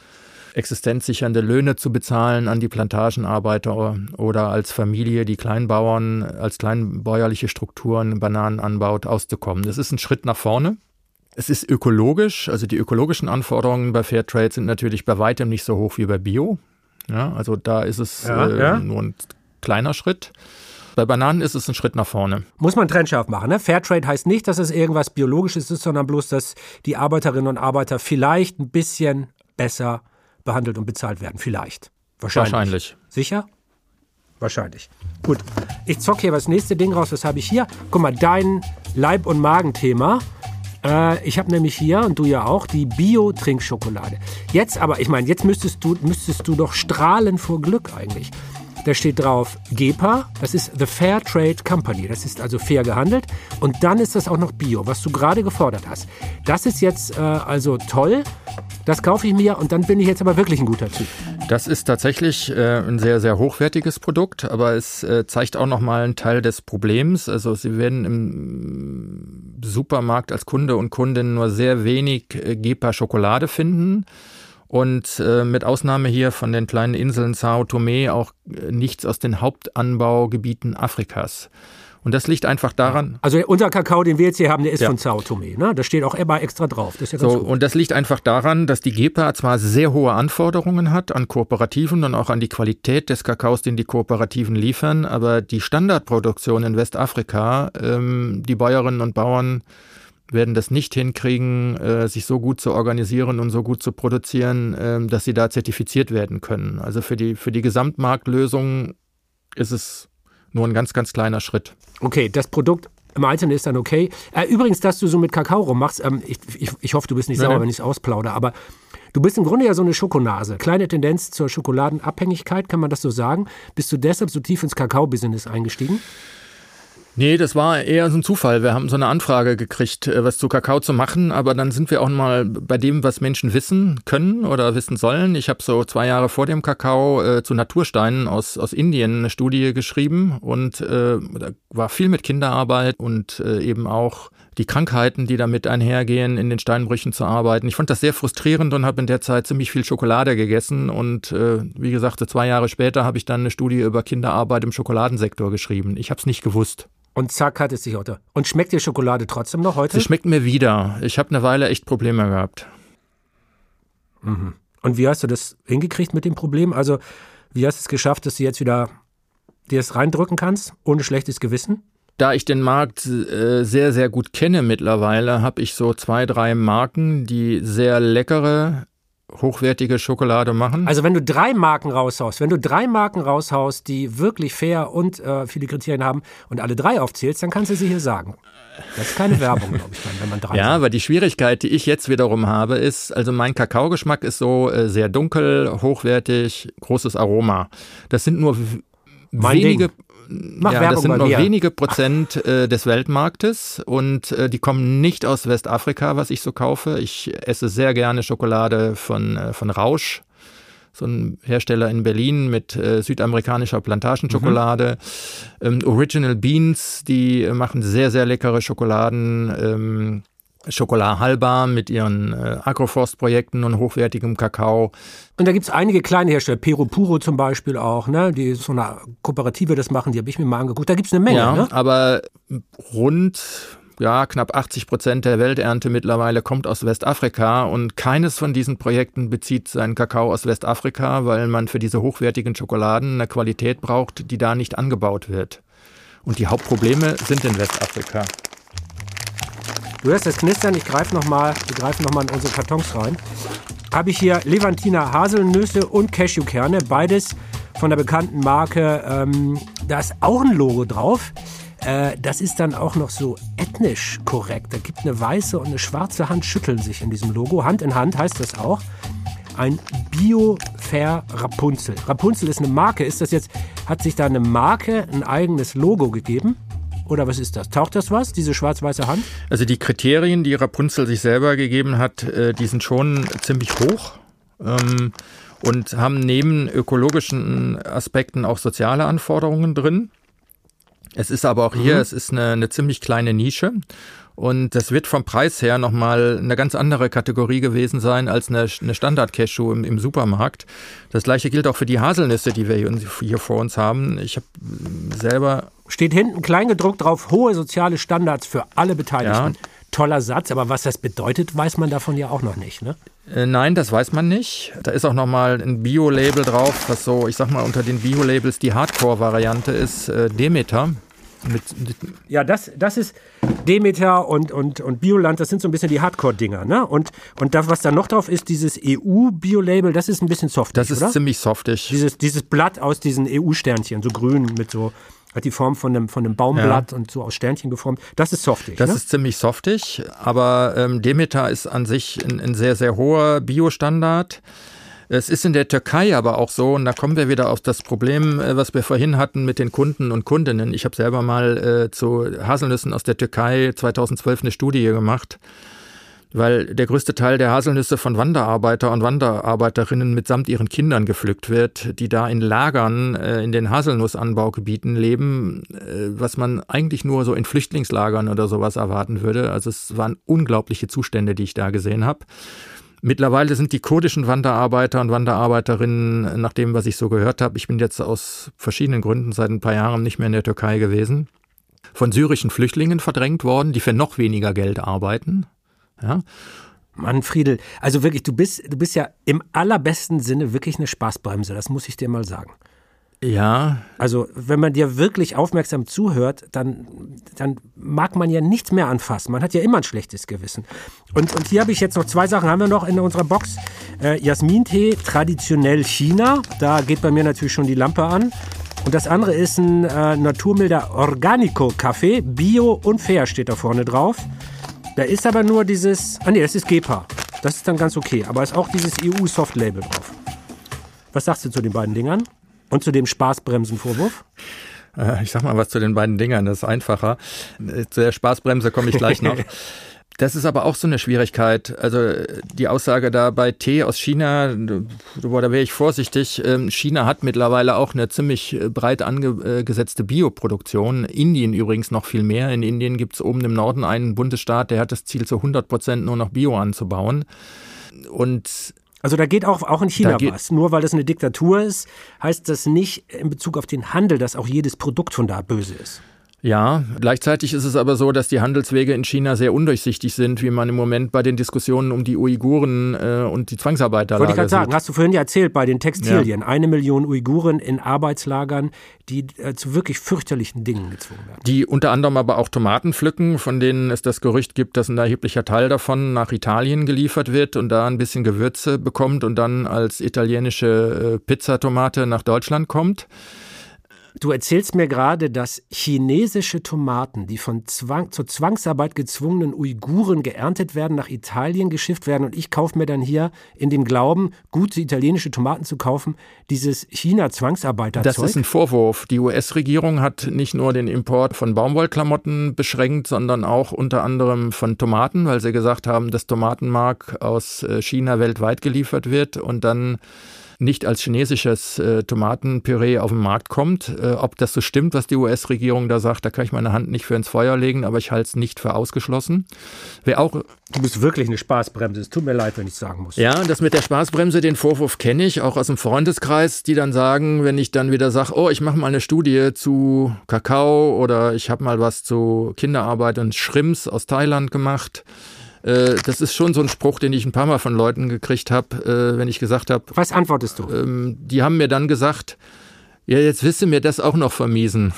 existenzsichernde Löhne zu bezahlen an die Plantagenarbeiter oder als Familie, die Kleinbauern, als kleinbäuerliche Strukturen Bananen anbaut, auszukommen. Das ist ein Schritt nach vorne. Es ist ökologisch, also die ökologischen Anforderungen bei Fairtrade sind natürlich bei weitem nicht so hoch wie bei Bio. Ja, also da ist es ja, äh, ja. nur ein kleiner Schritt. Bei Bananen ist es ein Schritt nach vorne.
Muss man trennscharf machen. Ne? Fairtrade heißt nicht, dass es irgendwas Biologisches ist, sondern bloß, dass die Arbeiterinnen und Arbeiter vielleicht ein bisschen besser behandelt und bezahlt werden. Vielleicht. Wahrscheinlich.
Wahrscheinlich.
Sicher? Wahrscheinlich. Gut. Ich zocke hier das nächste Ding raus. Was habe ich hier? Guck mal, dein Leib- und Magenthema. Äh, ich habe nämlich hier, und du ja auch, die Bio-Trinkschokolade. Jetzt aber, ich meine, jetzt müsstest du, müsstest du doch strahlen vor Glück eigentlich. Da steht drauf GEPA, das ist The Fair Trade Company, das ist also fair gehandelt. Und dann ist das auch noch Bio, was du gerade gefordert hast. Das ist jetzt äh, also toll, das kaufe ich mir und dann bin ich jetzt aber wirklich ein guter Typ.
Das ist tatsächlich äh, ein sehr, sehr hochwertiges Produkt, aber es äh, zeigt auch nochmal einen Teil des Problems. Also Sie werden im Supermarkt als Kunde und Kundin nur sehr wenig äh, GEPA-Schokolade finden und äh, mit Ausnahme hier von den kleinen Inseln Sao Tome auch äh, nichts aus den Hauptanbaugebieten Afrikas. Und das liegt einfach daran.
Also unser Kakao, den wir jetzt hier haben, der ist ja. von Sao Tome. Ne? Da steht auch Ebba extra drauf.
Ja so, und das liegt einfach daran, dass die GEPA zwar sehr hohe Anforderungen hat an Kooperativen und auch an die Qualität des Kakaos, den die Kooperativen liefern, aber die Standardproduktion in Westafrika, ähm, die Bäuerinnen und Bauern werden das nicht hinkriegen, äh, sich so gut zu organisieren und so gut zu produzieren, äh, dass sie da zertifiziert werden können. Also für die, für die Gesamtmarktlösung ist es nur ein ganz, ganz kleiner Schritt.
Okay, das Produkt im Einzelnen ist dann okay. Äh, übrigens, dass du so mit Kakao rummachst, ähm, ich, ich, ich, hoffe, du bist nicht sauer, wenn ich es ausplaudere, aber du bist im Grunde ja so eine Schokonase. Kleine Tendenz zur Schokoladenabhängigkeit, kann man das so sagen? Bist du deshalb so tief ins Kakao-Business eingestiegen?
Nee, das war eher so ein Zufall. Wir haben so eine Anfrage gekriegt, äh, was zu Kakao zu machen, aber dann sind wir auch mal bei dem, was Menschen wissen können oder wissen sollen. Ich habe so zwei Jahre vor dem Kakao äh, zu Natursteinen aus, aus Indien eine Studie geschrieben und äh, da war viel mit Kinderarbeit und äh, eben auch die Krankheiten, die damit einhergehen, in den Steinbrüchen zu arbeiten. Ich fand das sehr frustrierend und habe in der Zeit ziemlich viel Schokolade gegessen. Und äh, wie gesagt, so zwei Jahre später habe ich dann eine Studie über Kinderarbeit im Schokoladensektor geschrieben. Ich habe es nicht gewusst.
Und zack, hat es sich heute. Und schmeckt dir Schokolade trotzdem noch heute?
Sie schmeckt mir wieder. Ich habe eine Weile echt Probleme gehabt.
Mhm. Und wie hast du das hingekriegt mit dem Problem? Also, wie hast du es geschafft, dass du jetzt wieder dir es reindrücken kannst, ohne schlechtes Gewissen?
Da ich den Markt äh, sehr, sehr gut kenne mittlerweile, habe ich so zwei, drei Marken, die sehr leckere, hochwertige Schokolade machen.
Also wenn du drei Marken raushaust, wenn du drei Marken raushaust, die wirklich fair und äh, viele Kriterien haben und alle drei aufzählst, dann kannst du sie hier sagen. Das ist keine Werbung, glaube ich, dann, wenn man drei
Ja, sagt. aber die Schwierigkeit, die ich jetzt wiederum habe, ist, also mein Kakaogeschmack ist so äh, sehr dunkel, hochwertig, großes Aroma. Das sind nur mein wenige, Ding. Mach ja, Werbung das sind nur wenige Prozent äh, des Weltmarktes und äh, die kommen nicht aus Westafrika, was ich so kaufe. Ich esse sehr gerne Schokolade von, äh, von Rausch, so ein Hersteller in Berlin mit äh, südamerikanischer Plantagenschokolade. Mhm. Ähm, Original Beans, die machen sehr, sehr leckere Schokoladen. Ähm, Schokolade Halbar mit ihren äh, Agroforst-Projekten und hochwertigem Kakao.
Und da gibt es einige kleine Hersteller, Pero Puro zum Beispiel auch, ne? die so eine Kooperative das machen, die habe ich mir mal angeguckt. Da gibt es eine Menge. Ja, ne?
aber rund ja, knapp 80 Prozent der Welternte mittlerweile kommt aus Westafrika und keines von diesen Projekten bezieht seinen Kakao aus Westafrika, weil man für diese hochwertigen Schokoladen eine Qualität braucht, die da nicht angebaut wird. Und die Hauptprobleme sind in Westafrika.
Du hörst das Knistern, ich greife nochmal noch in unsere Kartons rein. Habe ich hier Levantina Haselnüsse und Cashewkerne, beides von der bekannten Marke. Ähm, da ist auch ein Logo drauf. äh, das ist dann auch noch so ethnisch korrekt. Da gibt eine weiße und eine schwarze Hand schütteln sich in diesem Logo. Hand in Hand heißt das auch. Ein Bio-Fair Rapunzel. Rapunzel ist eine Marke. Ist das jetzt, hat sich da eine Marke ein eigenes Logo gegeben? Oder was ist das? Taucht das was, diese schwarz-weiße Hand?
Also die Kriterien, die Rapunzel sich selber gegeben hat, äh, die sind schon ziemlich hoch. Ähm, und haben neben ökologischen Aspekten auch soziale Anforderungen drin. Es ist aber auch hier, mhm. es ist eine, eine ziemlich kleine Nische. Und das wird vom Preis her nochmal eine ganz andere Kategorie gewesen sein als eine, eine Standard-Cashew im, im, Supermarkt. Das gleiche gilt auch für die Haselnüsse, die wir hier, hier vor uns haben. Ich habe selber.
Steht hinten kleingedruckt drauf, hohe soziale Standards für alle Beteiligten. Ja. Toller Satz, aber was das bedeutet, weiß man davon ja auch noch nicht, ne?
Äh, nein, das weiß man nicht. Da ist auch nochmal ein Bio-Label drauf, was so, ich sag mal, unter den Bio-Labels die Hardcore-Variante ist, äh, Demeter. Mit,
mit ja, das, das ist Demeter und, und, und Bioland, das sind so ein bisschen die Hardcore-Dinger. Ne? Und, und das, was da noch drauf ist, dieses EU-Bio-Label, das ist ein bisschen softig.
Das ist
oder?
ziemlich softig.
Dieses, dieses Blatt aus diesen EU-Sternchen, so grün mit so hat die Form von einem, von einem Baumblatt ja. und so aus Sternchen geformt. Das ist softig.
Das
ne?
ist ziemlich softig, aber ähm, Demeter ist an sich ein, ein sehr, sehr hoher Biostandard. Es ist in der Türkei aber auch so, und da kommen wir wieder auf das Problem, äh, was wir vorhin hatten mit den Kunden und Kundinnen. Ich habe selber mal äh, zu Haselnüssen aus der Türkei 2012 eine Studie gemacht weil der größte Teil der Haselnüsse von Wanderarbeiter und Wanderarbeiterinnen mitsamt ihren Kindern gepflückt wird, die da in Lagern äh, in den Haselnussanbaugebieten leben, äh, was man eigentlich nur so in Flüchtlingslagern oder sowas erwarten würde. Also es waren unglaubliche Zustände, die ich da gesehen habe. Mittlerweile sind die kurdischen Wanderarbeiter und Wanderarbeiterinnen, nach dem, was ich so gehört habe, ich bin jetzt aus verschiedenen Gründen seit ein paar Jahren nicht mehr in der Türkei gewesen, von syrischen Flüchtlingen verdrängt worden, die für noch weniger Geld arbeiten. Ja?
Mann, Friedel, also wirklich, du bist, du bist ja im allerbesten Sinne wirklich eine Spaßbremse, das muss ich dir mal sagen.
Ja.
Also, wenn man dir wirklich aufmerksam zuhört, dann, dann mag man ja nichts mehr anfassen. Man hat ja immer ein schlechtes Gewissen. Und, und hier habe ich jetzt noch zwei Sachen, haben wir noch in unserer Box. Äh, Jasmintee, traditionell China. Da geht bei mir natürlich schon die Lampe an. Und das andere ist ein äh, naturmilder Organico-Kaffee. Bio und fair steht da vorne drauf. Da ist aber nur dieses. Ah nee, das ist GEPA. Das ist dann ganz okay. Aber ist auch dieses EU-Soft-Label drauf. Was sagst du zu den beiden Dingern? Und zu dem Spaßbremsen-Vorwurf?
Äh, ich sag mal was zu den beiden Dingern, das ist einfacher. Äh, zu der Spaßbremse komme ich gleich noch. Das ist aber auch so eine Schwierigkeit. Also die Aussage da bei Tee aus China, boah, da wäre ich vorsichtig. Ähm, China hat mittlerweile auch eine ziemlich äh, breit angesetzte Bioproduktion. Indien übrigens noch viel mehr. In Indien gibt es oben im Norden einen Bundesstaat, der hat das Ziel, zu 100 Prozent nur noch Bio anzubauen. Und
also da geht auch, auch in China was. Nur weil das eine Diktatur ist, heißt das nicht in Bezug auf den Handel, dass auch jedes Produkt von da böse ist.
Ja, gleichzeitig ist es aber so, dass die Handelswege in China sehr undurchsichtig sind, wie man im Moment bei den Diskussionen um die Uiguren äh, und die Zwangsarbeiter
Wollte ich gerade sagen, hast du vorhin ja erzählt, bei den Textilien. Ja. Eine Million Uiguren in Arbeitslagern, die äh, zu wirklich fürchterlichen Dingen gezwungen werden.
Die unter anderem aber auch Tomaten pflücken, von denen es das Gerücht gibt, dass ein erheblicher Teil davon nach Italien geliefert wird und da ein bisschen Gewürze bekommt und dann als italienische äh, Pizzatomate nach Deutschland kommt.
Du erzählst mir gerade, dass chinesische Tomaten, die von Zwang, zur Zwangsarbeit gezwungenen Uiguren geerntet werden, nach Italien geschifft werden und ich kaufe mir dann hier in dem Glauben, gute italienische Tomaten zu kaufen, dieses China-Zwangsarbeiterzeug?
Das ist ein Vorwurf. Die US-Regierung hat nicht nur den Import von Baumwollklamotten beschränkt, sondern auch unter anderem von Tomaten, weil sie gesagt haben, dass Tomatenmark aus äh, China weltweit geliefert wird und dann nicht als chinesisches äh, Tomatenpüree auf den Markt kommt. Äh, ob das so stimmt, was die US-Regierung da sagt, da kann ich meine Hand nicht für ins Feuer legen, aber ich halte es nicht für ausgeschlossen. Wer auch
Du bist wirklich eine Spaßbremse. Es tut mir leid, wenn ich sagen muss.
Ja, das mit der Spaßbremse, den Vorwurf kenne ich auch aus dem Freundeskreis, die dann sagen, wenn ich dann wieder sage, oh, ich mache mal eine Studie zu Kakao oder ich habe mal was zu Kinderarbeit und Schrimps aus Thailand gemacht äh, das ist schon so ein Spruch, den ich ein paar Mal von Leuten gekriegt habe, äh, wenn ich gesagt habe.
Was antwortest du?
Ähm, die haben mir dann gesagt, ja, jetzt du mir das auch noch vermiesen.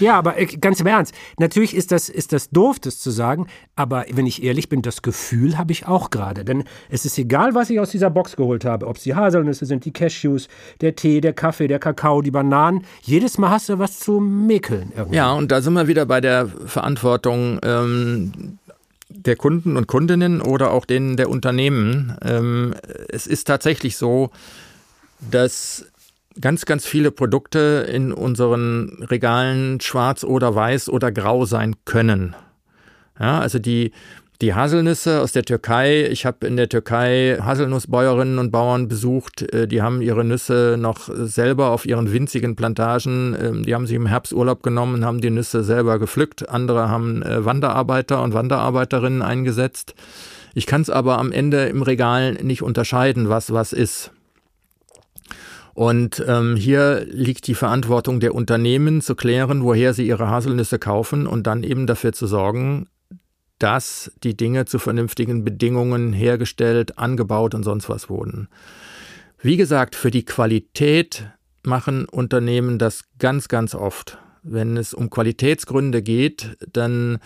Ja, aber äh, ganz im Ernst, natürlich ist das, ist das doof, das zu sagen, aber wenn ich ehrlich bin, das Gefühl habe ich auch gerade. Denn es ist egal, was ich aus dieser Box geholt habe, ob es die Haselnüsse sind, die Cashews, der Tee, der Kaffee, der Kakao, die Bananen. Jedes Mal hast du was zu mäkeln.
Irgendwie. Ja, und da sind wir wieder bei der Verantwortung ähm, der Kunden und Kundinnen oder auch denen der Unternehmen. Ähm, es ist tatsächlich so, dass ganz, ganz viele Produkte in unseren Regalen schwarz oder weiß oder grau sein können. Ja, also die, die Haselnüsse aus der Türkei. Ich habe in der Türkei Haselnussbäuerinnen und Bauern besucht. Äh, die haben ihre Nüsse noch selber auf ihren winzigen Plantagen. Ähm, die haben sie im Herbsturlaub genommen, und haben die Nüsse selber gepflückt. Andere haben äh, Wanderarbeiter und Wanderarbeiterinnen eingesetzt. Ich kann es aber am Ende im Regal nicht unterscheiden, was was ist. Und ähm, hier liegt die Verantwortung der Unternehmen zu klären, woher sie ihre Haselnüsse kaufen und dann eben dafür zu sorgen, dass die Dinge zu vernünftigen Bedingungen hergestellt, angebaut und sonst was wurden. Wie gesagt, für die Qualität machen Unternehmen das ganz, ganz oft. Wenn es um Qualitätsgründe geht, dann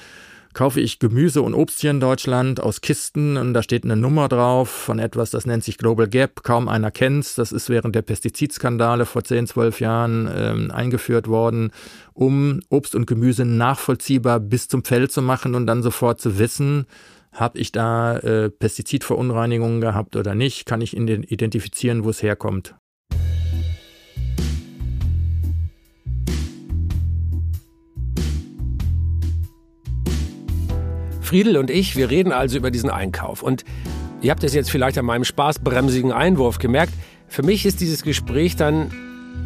kaufe ich Gemüse und Obst hier in Deutschland aus Kisten und da steht eine Nummer drauf von etwas, das nennt sich Global Gap, kaum einer kennt's. Das ist während der Pestizidskandale vor 10, 12 Jahren ähm, eingeführt worden, um Obst und Gemüse nachvollziehbar bis zum Feld zu machen und dann sofort zu wissen, habe ich da äh, Pestizidverunreinigungen gehabt oder nicht? Kann ich identifizieren, wo es herkommt?
Friedel und ich, wir reden also über diesen Einkauf. Und ihr habt es jetzt vielleicht an meinem spaßbremsigen Einwurf gemerkt. Für mich ist dieses Gespräch dann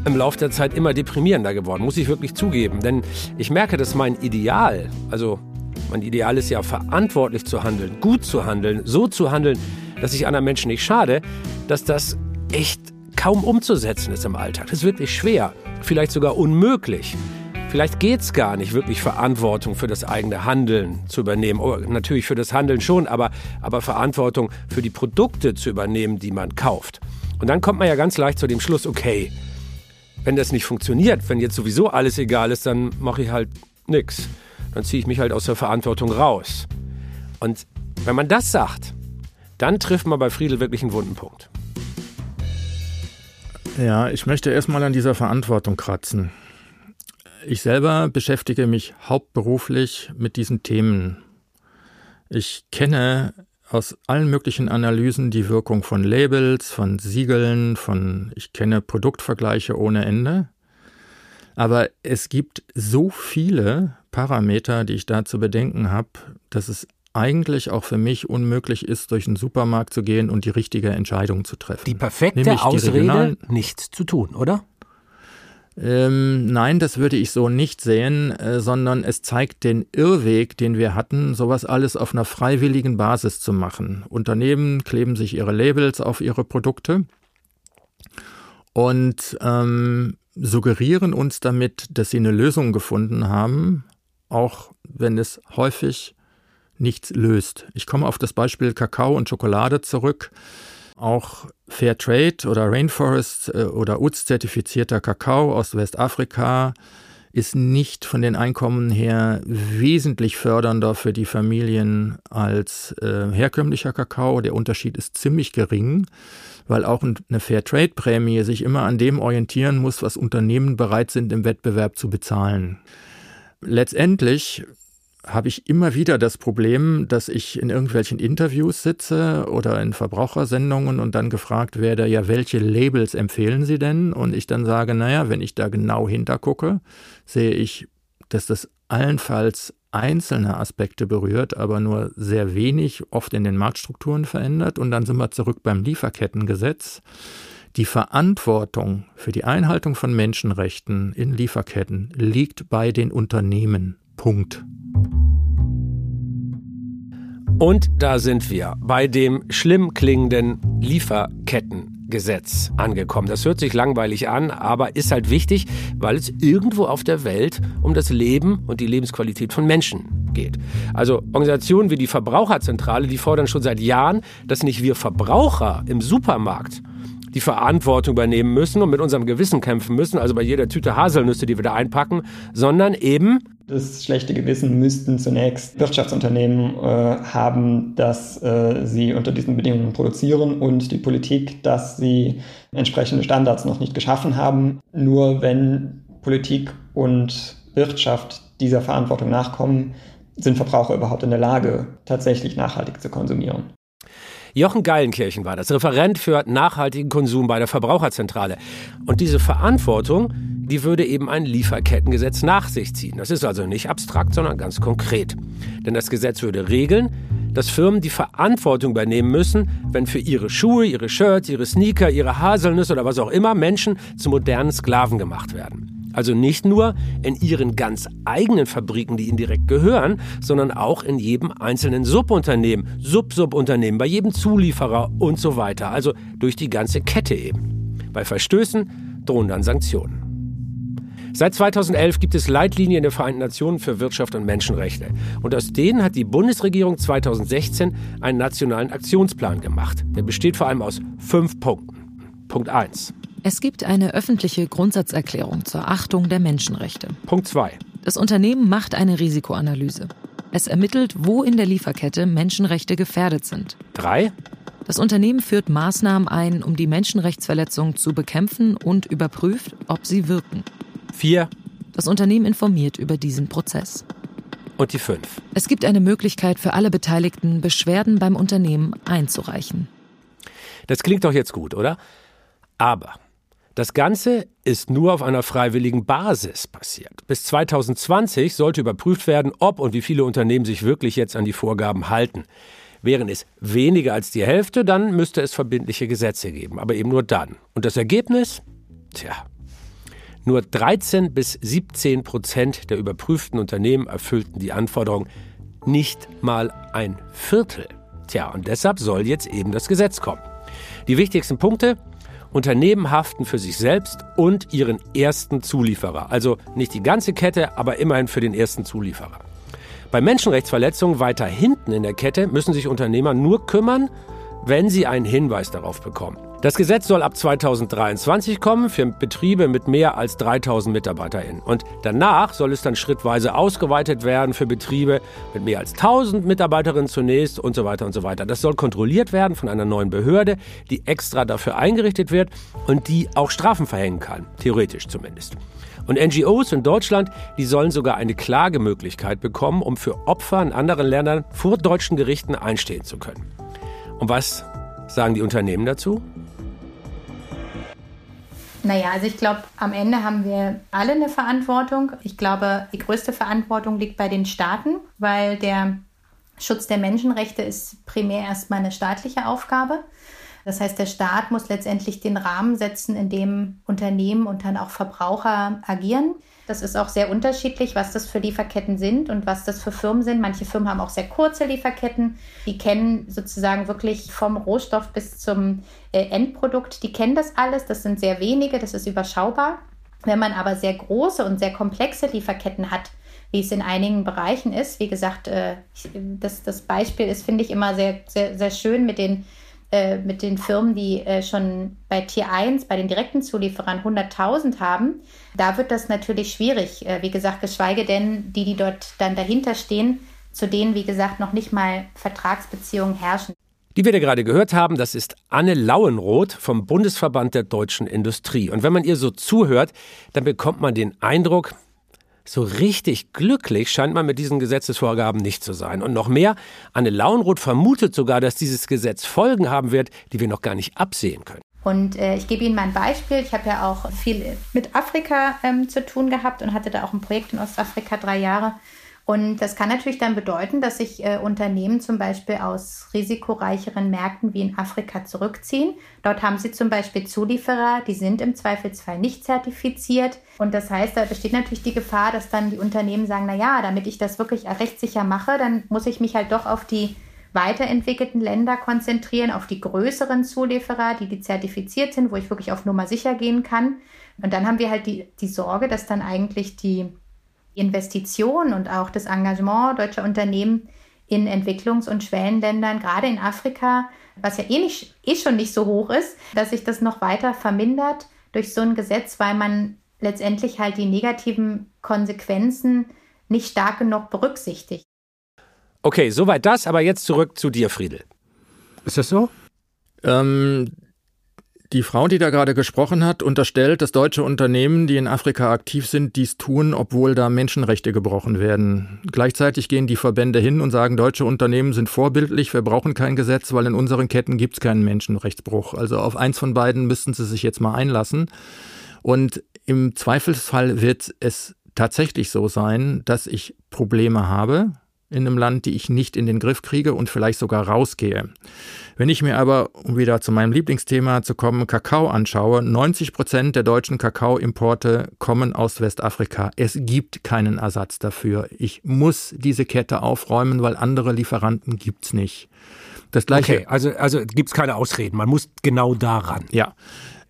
im Laufe der Zeit immer deprimierender geworden, muss ich wirklich zugeben. Denn ich merke, dass mein Ideal, also mein Ideal ist ja verantwortlich zu handeln, gut zu handeln, so zu handeln, dass ich anderen Menschen nicht schade, dass das echt kaum umzusetzen ist im Alltag. Das ist wirklich schwer, vielleicht sogar unmöglich. Vielleicht geht es gar nicht, wirklich Verantwortung für das eigene Handeln zu übernehmen. Oh, natürlich für das Handeln schon, aber, aber Verantwortung für die Produkte zu übernehmen, die man kauft. Und dann kommt man ja ganz leicht zu dem Schluss, okay, wenn das nicht funktioniert, wenn jetzt sowieso alles egal ist, dann mache ich halt nichts. Dann ziehe ich mich halt aus der Verantwortung raus. Und wenn man das sagt, dann trifft man bei Friedel wirklich einen wunden Punkt.
Ja, ich möchte erstmal an dieser Verantwortung kratzen. Ich selber beschäftige mich hauptberuflich mit diesen Themen. Ich kenne aus allen möglichen Analysen die Wirkung von Labels, von Siegeln, von ich kenne Produktvergleiche ohne Ende. Aber es gibt so viele Parameter, die ich da zu bedenken habe, dass es eigentlich auch für mich unmöglich ist, durch den Supermarkt zu gehen und die richtige Entscheidung zu treffen.
Die perfekte Ausrede, nichts zu tun, oder?
Ähm, nein, das würde ich so nicht sehen, äh, sondern es zeigt den Irrweg, den wir hatten, sowas alles auf einer freiwilligen Basis zu machen. Unternehmen kleben sich ihre Labels auf ihre Produkte und ähm, suggerieren uns damit, dass sie eine Lösung gefunden haben, auch wenn es häufig nichts löst. Ich komme auf das Beispiel Kakao und Schokolade zurück. Auch Fair Trade oder Rainforest äh, oder UTS zertifizierter Kakao aus Westafrika ist nicht von den Einkommen her wesentlich fördernder für die Familien als äh, herkömmlicher Kakao. Der Unterschied ist ziemlich gering, weil auch eine Fairtrade-Prämie sich immer an dem orientieren muss, was Unternehmen bereit sind im Wettbewerb zu bezahlen. Letztendlich habe ich immer wieder das Problem, dass ich in irgendwelchen Interviews sitze oder in Verbrauchersendungen und dann gefragt werde, ja, welche Labels empfehlen Sie denn? Und ich dann sage, naja, wenn ich da genau hintergucke, sehe ich, dass das allenfalls einzelne Aspekte berührt, aber nur sehr wenig, oft in den Marktstrukturen verändert. Und dann sind wir zurück beim Lieferkettengesetz. Die Verantwortung für die Einhaltung von Menschenrechten in Lieferketten liegt bei den Unternehmen. Punkt.
Und da sind wir bei dem schlimm klingenden Lieferkettengesetz angekommen. Das hört sich langweilig an, aber ist halt wichtig, weil es irgendwo auf der Welt um das Leben und die Lebensqualität von Menschen geht. Also Organisationen wie die Verbraucherzentrale, die fordern schon seit Jahren, dass nicht wir Verbraucher im Supermarkt die Verantwortung übernehmen müssen und mit unserem Gewissen kämpfen müssen, also bei jeder Tüte Haselnüsse, die wir da einpacken, sondern eben
das schlechte Gewissen müssten zunächst Wirtschaftsunternehmen äh, haben, dass äh, sie unter diesen Bedingungen produzieren und die Politik, dass sie entsprechende Standards noch nicht geschaffen haben. Nur wenn Politik und Wirtschaft dieser Verantwortung nachkommen, sind Verbraucher überhaupt in der Lage, tatsächlich nachhaltig zu konsumieren.
Jochen Geilenkirchen war das Referent für nachhaltigen Konsum bei der Verbraucherzentrale. Und diese Verantwortung, die würde eben ein Lieferkettengesetz nach sich ziehen. Das ist also nicht abstrakt, sondern ganz konkret. Denn das Gesetz würde regeln, dass Firmen die Verantwortung übernehmen müssen, wenn für ihre Schuhe, ihre Shirts, ihre Sneaker, ihre Haselnüsse oder was auch immer Menschen zu modernen Sklaven gemacht werden. Also nicht nur in ihren ganz eigenen Fabriken, die ihnen direkt gehören, sondern auch in jedem einzelnen Subunternehmen, Sub-Subunternehmen, bei jedem Zulieferer und so weiter. Also durch die ganze Kette eben. Bei Verstößen drohen dann Sanktionen. Seit 2011 gibt es Leitlinien der Vereinten Nationen für Wirtschaft und Menschenrechte. Und aus denen hat die Bundesregierung 2016 einen nationalen Aktionsplan gemacht. Der besteht vor allem aus fünf Punkten. Punkt 1.
Es gibt eine öffentliche Grundsatzerklärung zur Achtung der Menschenrechte.
Punkt 2.
Das Unternehmen macht eine Risikoanalyse. Es ermittelt, wo in der Lieferkette Menschenrechte gefährdet sind.
3.
Das Unternehmen führt Maßnahmen ein, um die Menschenrechtsverletzungen zu bekämpfen und überprüft, ob sie wirken.
4.
Das Unternehmen informiert über diesen Prozess.
Und die 5.
Es gibt eine Möglichkeit für alle Beteiligten, Beschwerden beim Unternehmen einzureichen.
Das klingt doch jetzt gut, oder? Aber das Ganze ist nur auf einer freiwilligen Basis passiert. Bis 2020 sollte überprüft werden, ob und wie viele Unternehmen sich wirklich jetzt an die Vorgaben halten. Wären es weniger als die Hälfte, dann müsste es verbindliche Gesetze geben, aber eben nur dann. Und das Ergebnis? Tja, nur 13 bis 17 Prozent der überprüften Unternehmen erfüllten die Anforderung, nicht mal ein Viertel. Tja, und deshalb soll jetzt eben das Gesetz kommen. Die wichtigsten Punkte? Unternehmen haften für sich selbst und ihren ersten Zulieferer. Also nicht die ganze Kette, aber immerhin für den ersten Zulieferer. Bei Menschenrechtsverletzungen weiter hinten in der Kette müssen sich Unternehmer nur kümmern, wenn sie einen Hinweis darauf bekommen. Das Gesetz soll ab 2023 kommen für Betriebe mit mehr als 3000 MitarbeiterInnen. Und danach soll es dann schrittweise ausgeweitet werden für Betriebe mit mehr als 1000 Mitarbeiterinnen zunächst und so weiter und so weiter. Das soll kontrolliert werden von einer neuen Behörde, die extra dafür eingerichtet wird und die auch Strafen verhängen kann, theoretisch zumindest. Und NGOs in Deutschland, die sollen sogar eine Klagemöglichkeit bekommen, um für Opfer in anderen Ländern vor deutschen Gerichten einstehen zu können. Und was sagen die Unternehmen dazu?
Naja, also ich glaube, am Ende haben wir alle eine Verantwortung. Ich glaube, die größte Verantwortung liegt bei den Staaten, weil der Schutz der Menschenrechte ist primär erstmal eine staatliche Aufgabe. Das heißt, der Staat muss letztendlich den Rahmen setzen, in dem Unternehmen und dann auch Verbraucher agieren. Das ist auch sehr unterschiedlich, was das für Lieferketten sind und was das für Firmen sind. Manche Firmen haben auch sehr kurze Lieferketten. Die kennen sozusagen wirklich vom Rohstoff bis zum äh, Endprodukt. Die kennen das alles. Das sind sehr wenige. Das ist überschaubar. Wenn man aber sehr große und sehr komplexe Lieferketten hat, wie es in einigen Bereichen ist, wie gesagt, äh, das, das Beispiel ist, finde ich, immer sehr, sehr, sehr schön mit den äh, mit den Firmen, die äh, schon bei Tier 1, bei den direkten Zulieferern 100.000 haben, da wird das natürlich schwierig. Äh, wie gesagt, geschweige denn die, die dort dann dahinter stehen, zu denen, wie gesagt, noch nicht mal Vertragsbeziehungen herrschen.
Die wir da gerade gehört haben, das ist Anne Lauenroth vom Bundesverband der deutschen Industrie. Und wenn man ihr so zuhört, dann bekommt man den Eindruck, so richtig glücklich scheint man mit diesen Gesetzesvorgaben nicht zu sein. Und noch mehr, Anne Launroth vermutet sogar, dass dieses Gesetz Folgen haben wird, die wir noch gar nicht absehen können.
Und äh, ich gebe Ihnen mal ein Beispiel. Ich habe ja auch viel mit Afrika ähm, zu tun gehabt und hatte da auch ein Projekt in Ostafrika drei Jahre. Und das kann natürlich dann bedeuten, dass sich äh, Unternehmen zum Beispiel aus risikoreicheren Märkten wie in Afrika zurückziehen. Dort haben sie zum Beispiel Zulieferer, die sind im Zweifelsfall nicht zertifiziert. Und das heißt, da besteht natürlich die Gefahr, dass dann die Unternehmen sagen, na ja, damit ich das wirklich rechtssicher mache, dann muss ich mich halt doch auf die weiterentwickelten Länder konzentrieren, auf die größeren Zulieferer, die, die zertifiziert sind, wo ich wirklich auf Nummer sicher gehen kann. Und dann haben wir halt die, die Sorge, dass dann eigentlich die Investition und auch das Engagement deutscher Unternehmen in Entwicklungs- und Schwellenländern, gerade in Afrika, was ja eh, nicht, eh schon nicht so hoch ist, dass sich das noch weiter vermindert durch so ein Gesetz, weil man letztendlich halt die negativen Konsequenzen nicht stark genug berücksichtigt.
Okay, soweit das, aber jetzt zurück zu dir, Friedel. Ist das so?
Ähm, die Frau, die da gerade gesprochen hat, unterstellt, dass deutsche Unternehmen, die in Afrika aktiv sind, dies tun, obwohl da Menschenrechte gebrochen werden. Gleichzeitig gehen die Verbände hin und sagen, deutsche Unternehmen sind vorbildlich, wir brauchen kein Gesetz, weil in unseren Ketten gibt es keinen Menschenrechtsbruch. Also auf eins von beiden müssten sie sich jetzt mal einlassen. Und im Zweifelsfall wird es tatsächlich so sein, dass ich Probleme habe, in einem Land, die ich nicht in den Griff kriege und vielleicht sogar rausgehe. Wenn ich mir aber, um wieder zu meinem Lieblingsthema zu kommen, Kakao anschaue, 90 Prozent der deutschen Kakaoimporte kommen aus Westafrika. Es gibt keinen Ersatz dafür. Ich muss diese Kette aufräumen, weil andere Lieferanten gibt's nicht.
Das gleiche. Okay, also, also gibt's keine Ausreden. Man muss genau daran.
Ja.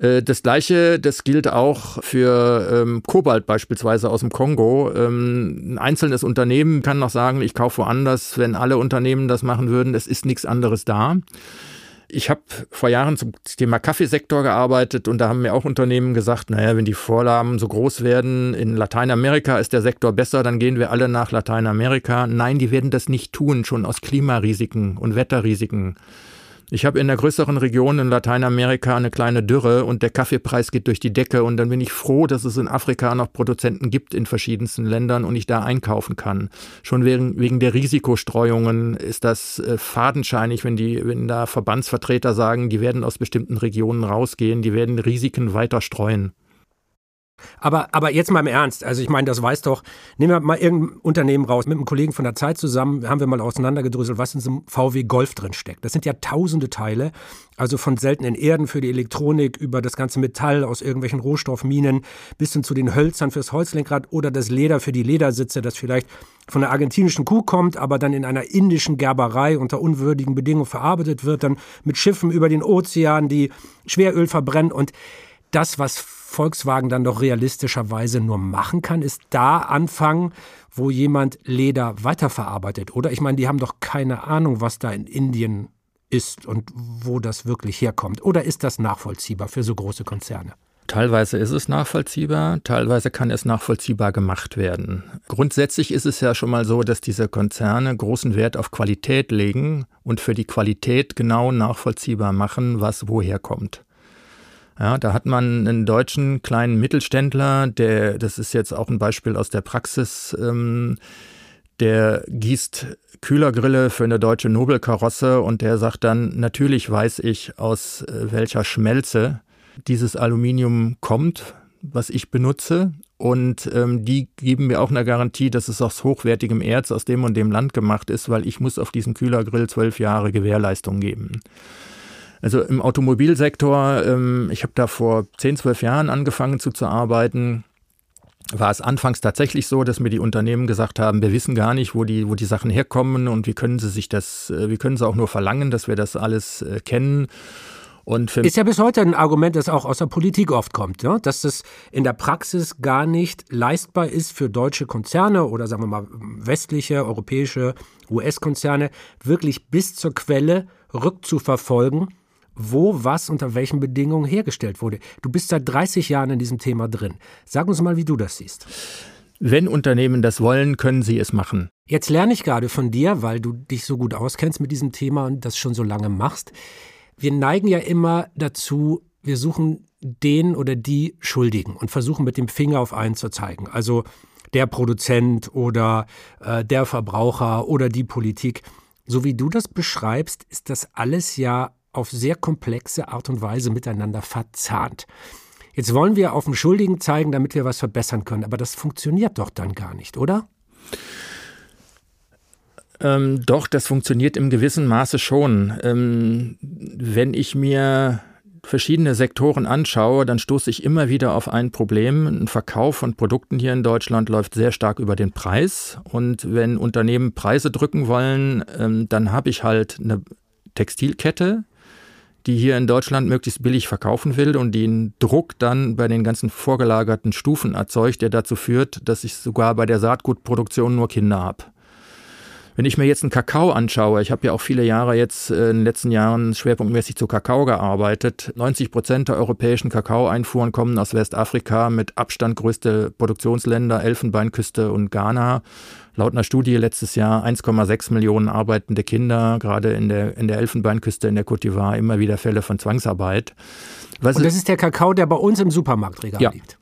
Äh, das gleiche, das gilt auch für ähm, Kobalt beispielsweise aus dem Kongo. Ähm, ein einzelnes Unternehmen kann noch sagen, ich kaufe woanders, wenn alle Unternehmen das machen würden. Es ist nichts anderes da. Ich habe vor Jahren zum Thema Kaffeesektor gearbeitet und da haben mir auch Unternehmen gesagt, naja, wenn die Vorlagen so groß werden, in Lateinamerika ist der Sektor besser, dann gehen wir alle nach Lateinamerika. Nein, die werden das nicht tun, schon aus Klimarisiken und Wetterrisiken. Ich habe in der größeren Region in Lateinamerika eine kleine Dürre und der Kaffeepreis geht durch die Decke und dann bin ich froh, dass es in Afrika noch Produzenten gibt in verschiedensten Ländern und ich da einkaufen kann. Schon wegen, wegen der Risikostreuungen ist das äh, fadenscheinig, wenn die, wenn da Verbandsvertreter sagen, die werden aus bestimmten Regionen rausgehen, die werden Risiken weiter streuen.
Aber, aber jetzt mal im Ernst, also ich meine, das weiß doch, nehmen wir mal irgendein Unternehmen raus, mit einem Kollegen von der Zeit zusammen, haben wir mal auseinandergedröselt, was in so einem VW Golf drin steckt. Das sind ja tausende Teile, also von seltenen Erden für die Elektronik über das ganze Metall aus irgendwelchen Rohstoffminen bis hin zu den Hölzern fürs Holzlenkrad oder das Leder für die Ledersitze, das vielleicht von einer argentinischen Kuh kommt, aber dann in einer indischen Gerberei unter unwürdigen Bedingungen verarbeitet wird, dann mit Schiffen über den Ozean, die Schweröl verbrennen und das, was Volkswagen dann doch realistischerweise nur machen kann, ist da anfangen, wo jemand Leder weiterverarbeitet. Oder ich meine, die haben doch keine Ahnung, was da in Indien ist und wo das wirklich herkommt. Oder ist das nachvollziehbar für so große Konzerne?
Teilweise ist es nachvollziehbar, teilweise kann es nachvollziehbar gemacht werden. Grundsätzlich ist es ja schon mal so, dass diese Konzerne großen Wert auf Qualität legen und für die Qualität genau nachvollziehbar machen, was woher kommt. Ja, da hat man einen deutschen kleinen Mittelständler, der, das ist jetzt auch ein Beispiel aus der Praxis, ähm, der gießt Kühlergrille für eine deutsche Nobelkarosse und der sagt dann, natürlich weiß ich, aus äh, welcher Schmelze dieses Aluminium kommt, was ich benutze. Und ähm, die geben mir auch eine Garantie, dass es aus hochwertigem Erz aus dem und dem Land gemacht ist, weil ich muss auf diesen Kühlergrill zwölf Jahre Gewährleistung geben. Also im Automobilsektor, ähm, ich habe da vor 10, 12 Jahren angefangen zu, zu arbeiten war es anfangs tatsächlich so, dass mir die Unternehmen gesagt haben, wir wissen gar nicht, wo die, wo die Sachen herkommen und wie können sie sich das, äh, wie können sie auch nur verlangen, dass wir das alles äh, kennen.
Ist ja bis heute ein Argument, das auch aus der Politik oft kommt, ja? dass es in der Praxis gar nicht leistbar ist für deutsche Konzerne oder sagen wir mal westliche, europäische, US-Konzerne wirklich bis zur Quelle rückzuverfolgen wo was unter welchen Bedingungen hergestellt wurde. Du bist seit 30 Jahren in diesem Thema drin. Sag uns mal, wie du das siehst.
Wenn Unternehmen das wollen, können sie es machen.
Jetzt lerne ich gerade von dir, weil du dich so gut auskennst mit diesem Thema und das schon so lange machst. Wir neigen ja immer dazu, wir suchen den oder die Schuldigen und versuchen mit dem Finger auf einen zu zeigen. Also der Produzent oder äh, der Verbraucher oder die Politik. So wie du das beschreibst, ist das alles ja auf sehr komplexe Art und Weise miteinander verzahnt. Jetzt wollen wir auf den Schuldigen zeigen, damit wir was verbessern können, aber das funktioniert doch dann gar nicht, oder?
Ähm, doch, das funktioniert im gewissen Maße schon. Ähm, wenn ich mir verschiedene Sektoren anschaue, dann stoße ich immer wieder auf ein Problem. Ein Verkauf von Produkten hier in Deutschland läuft sehr stark über den Preis. Und wenn Unternehmen Preise drücken wollen, ähm, dann habe ich halt eine Textilkette, die hier in Deutschland möglichst billig verkaufen will und den Druck dann bei den ganzen vorgelagerten Stufen erzeugt, der dazu führt, dass ich sogar bei der Saatgutproduktion nur Kinder habe. Wenn ich mir jetzt einen Kakao anschaue, ich habe ja auch viele Jahre jetzt äh, in den letzten Jahren schwerpunktmäßig zu Kakao gearbeitet. 90 Prozent der europäischen Kakaoeinfuhren kommen aus Westafrika, mit Abstand größte Produktionsländer, Elfenbeinküste und Ghana. Laut einer Studie letztes Jahr 1,6 Millionen arbeitende Kinder, gerade in der, in der Elfenbeinküste, in der Côte d'Ivoire, immer wieder Fälle von Zwangsarbeit.
Was und das ist der Kakao, der bei uns im Supermarktregal ja. liegt.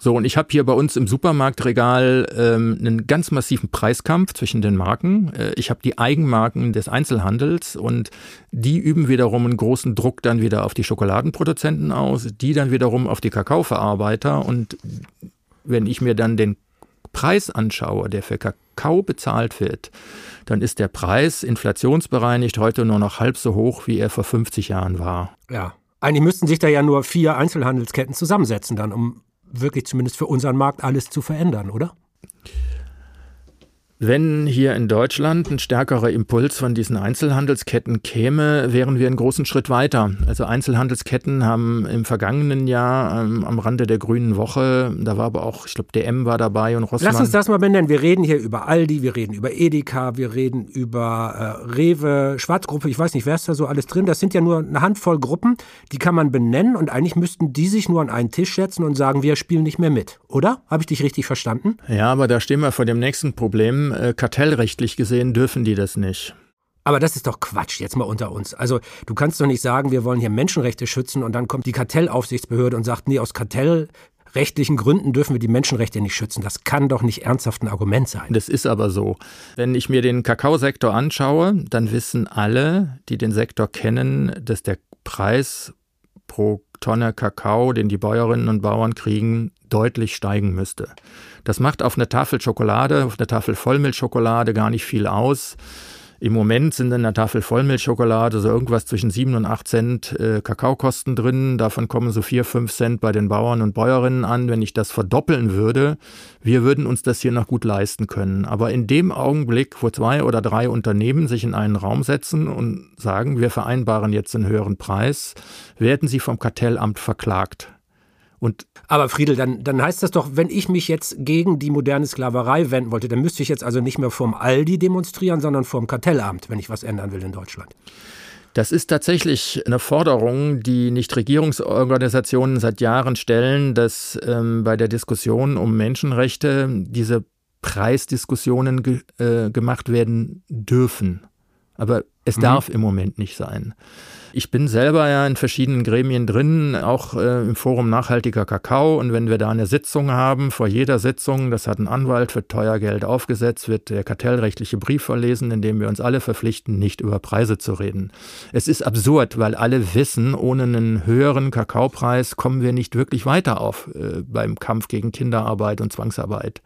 So, und ich habe hier bei uns im Supermarktregal ähm, einen ganz massiven Preiskampf zwischen den Marken. Äh, ich habe die Eigenmarken des Einzelhandels und die üben wiederum einen großen Druck dann wieder auf die Schokoladenproduzenten aus, die dann wiederum auf die Kakaoverarbeiter. Und wenn ich mir dann den Preis anschaue, der für Kakao bezahlt wird, dann ist der Preis inflationsbereinigt heute nur noch halb so hoch, wie er vor 50 Jahren war.
Ja. Eigentlich müssten sich da ja nur vier Einzelhandelsketten zusammensetzen, dann, um wirklich zumindest für unseren Markt alles zu verändern, oder?
Wenn hier in Deutschland ein stärkerer Impuls von diesen Einzelhandelsketten käme, wären wir einen großen Schritt weiter. Also Einzelhandelsketten haben im vergangenen Jahr ähm, am Rande der Grünen Woche, da war aber auch, ich glaube, DM war dabei und Rossmann.
Lass uns das mal benennen. Wir reden hier über Aldi, wir reden über Edeka, wir reden über äh, Rewe, Schwarzgruppe, ich weiß nicht, wer ist da so alles drin. Das sind ja nur eine Handvoll Gruppen, die kann man benennen und eigentlich müssten die sich nur an einen Tisch setzen und sagen, wir spielen nicht mehr mit, oder? Habe ich dich richtig verstanden?
Ja, aber da stehen wir vor dem nächsten Problem äh, kartellrechtlich gesehen dürfen die das nicht.
Aber das ist doch Quatsch, jetzt mal unter uns. Also, du kannst doch nicht sagen, wir wollen hier Menschenrechte schützen und dann kommt die Kartellaufsichtsbehörde und sagt, nee, aus kartellrechtlichen Gründen dürfen wir die Menschenrechte nicht schützen. Das kann doch nicht ernsthaft ein Argument sein.
Das ist aber so. Wenn ich mir den Kakaosektor anschaue, dann wissen alle, die den Sektor kennen, dass der Preis pro Tonne Kakao, den die Bäuerinnen und Bauern kriegen, deutlich steigen müsste. Das macht auf eine Tafel Schokolade, auf eine Tafel Vollmilchschokolade gar nicht viel aus. Im Moment sind in der Tafel Vollmilchschokolade so irgendwas zwischen 7 und 8 Cent äh, Kakaokosten drin. Davon kommen so 4, 5 Cent bei den Bauern und Bäuerinnen an. Wenn ich das verdoppeln würde, wir würden uns das hier noch gut leisten können. Aber in dem Augenblick, wo zwei oder drei Unternehmen sich in einen Raum setzen und sagen, wir vereinbaren jetzt einen höheren Preis, werden sie vom Kartellamt verklagt.
Und aber Friedel, dann, dann heißt das doch, wenn ich mich jetzt gegen die moderne Sklaverei wenden wollte, dann müsste ich jetzt also nicht mehr vorm Aldi demonstrieren, sondern vorm Kartellamt, wenn ich was ändern will in Deutschland.
Das ist tatsächlich eine Forderung, die Nichtregierungsorganisationen seit Jahren stellen, dass ähm, bei der Diskussion um Menschenrechte diese Preisdiskussionen ge äh, gemacht werden dürfen. Aber es mhm. darf im Moment nicht sein. Ich bin selber ja in verschiedenen Gremien drin, auch äh, im Forum Nachhaltiger Kakao. Und wenn wir da eine Sitzung haben, vor jeder Sitzung, das hat ein Anwalt für teuer Geld aufgesetzt, wird der kartellrechtliche Brief verlesen, in dem wir uns alle verpflichten, nicht über Preise zu reden. Es ist absurd, weil alle wissen, ohne einen höheren Kakaopreis kommen wir nicht wirklich weiter auf äh, beim Kampf gegen Kinderarbeit und Zwangsarbeit.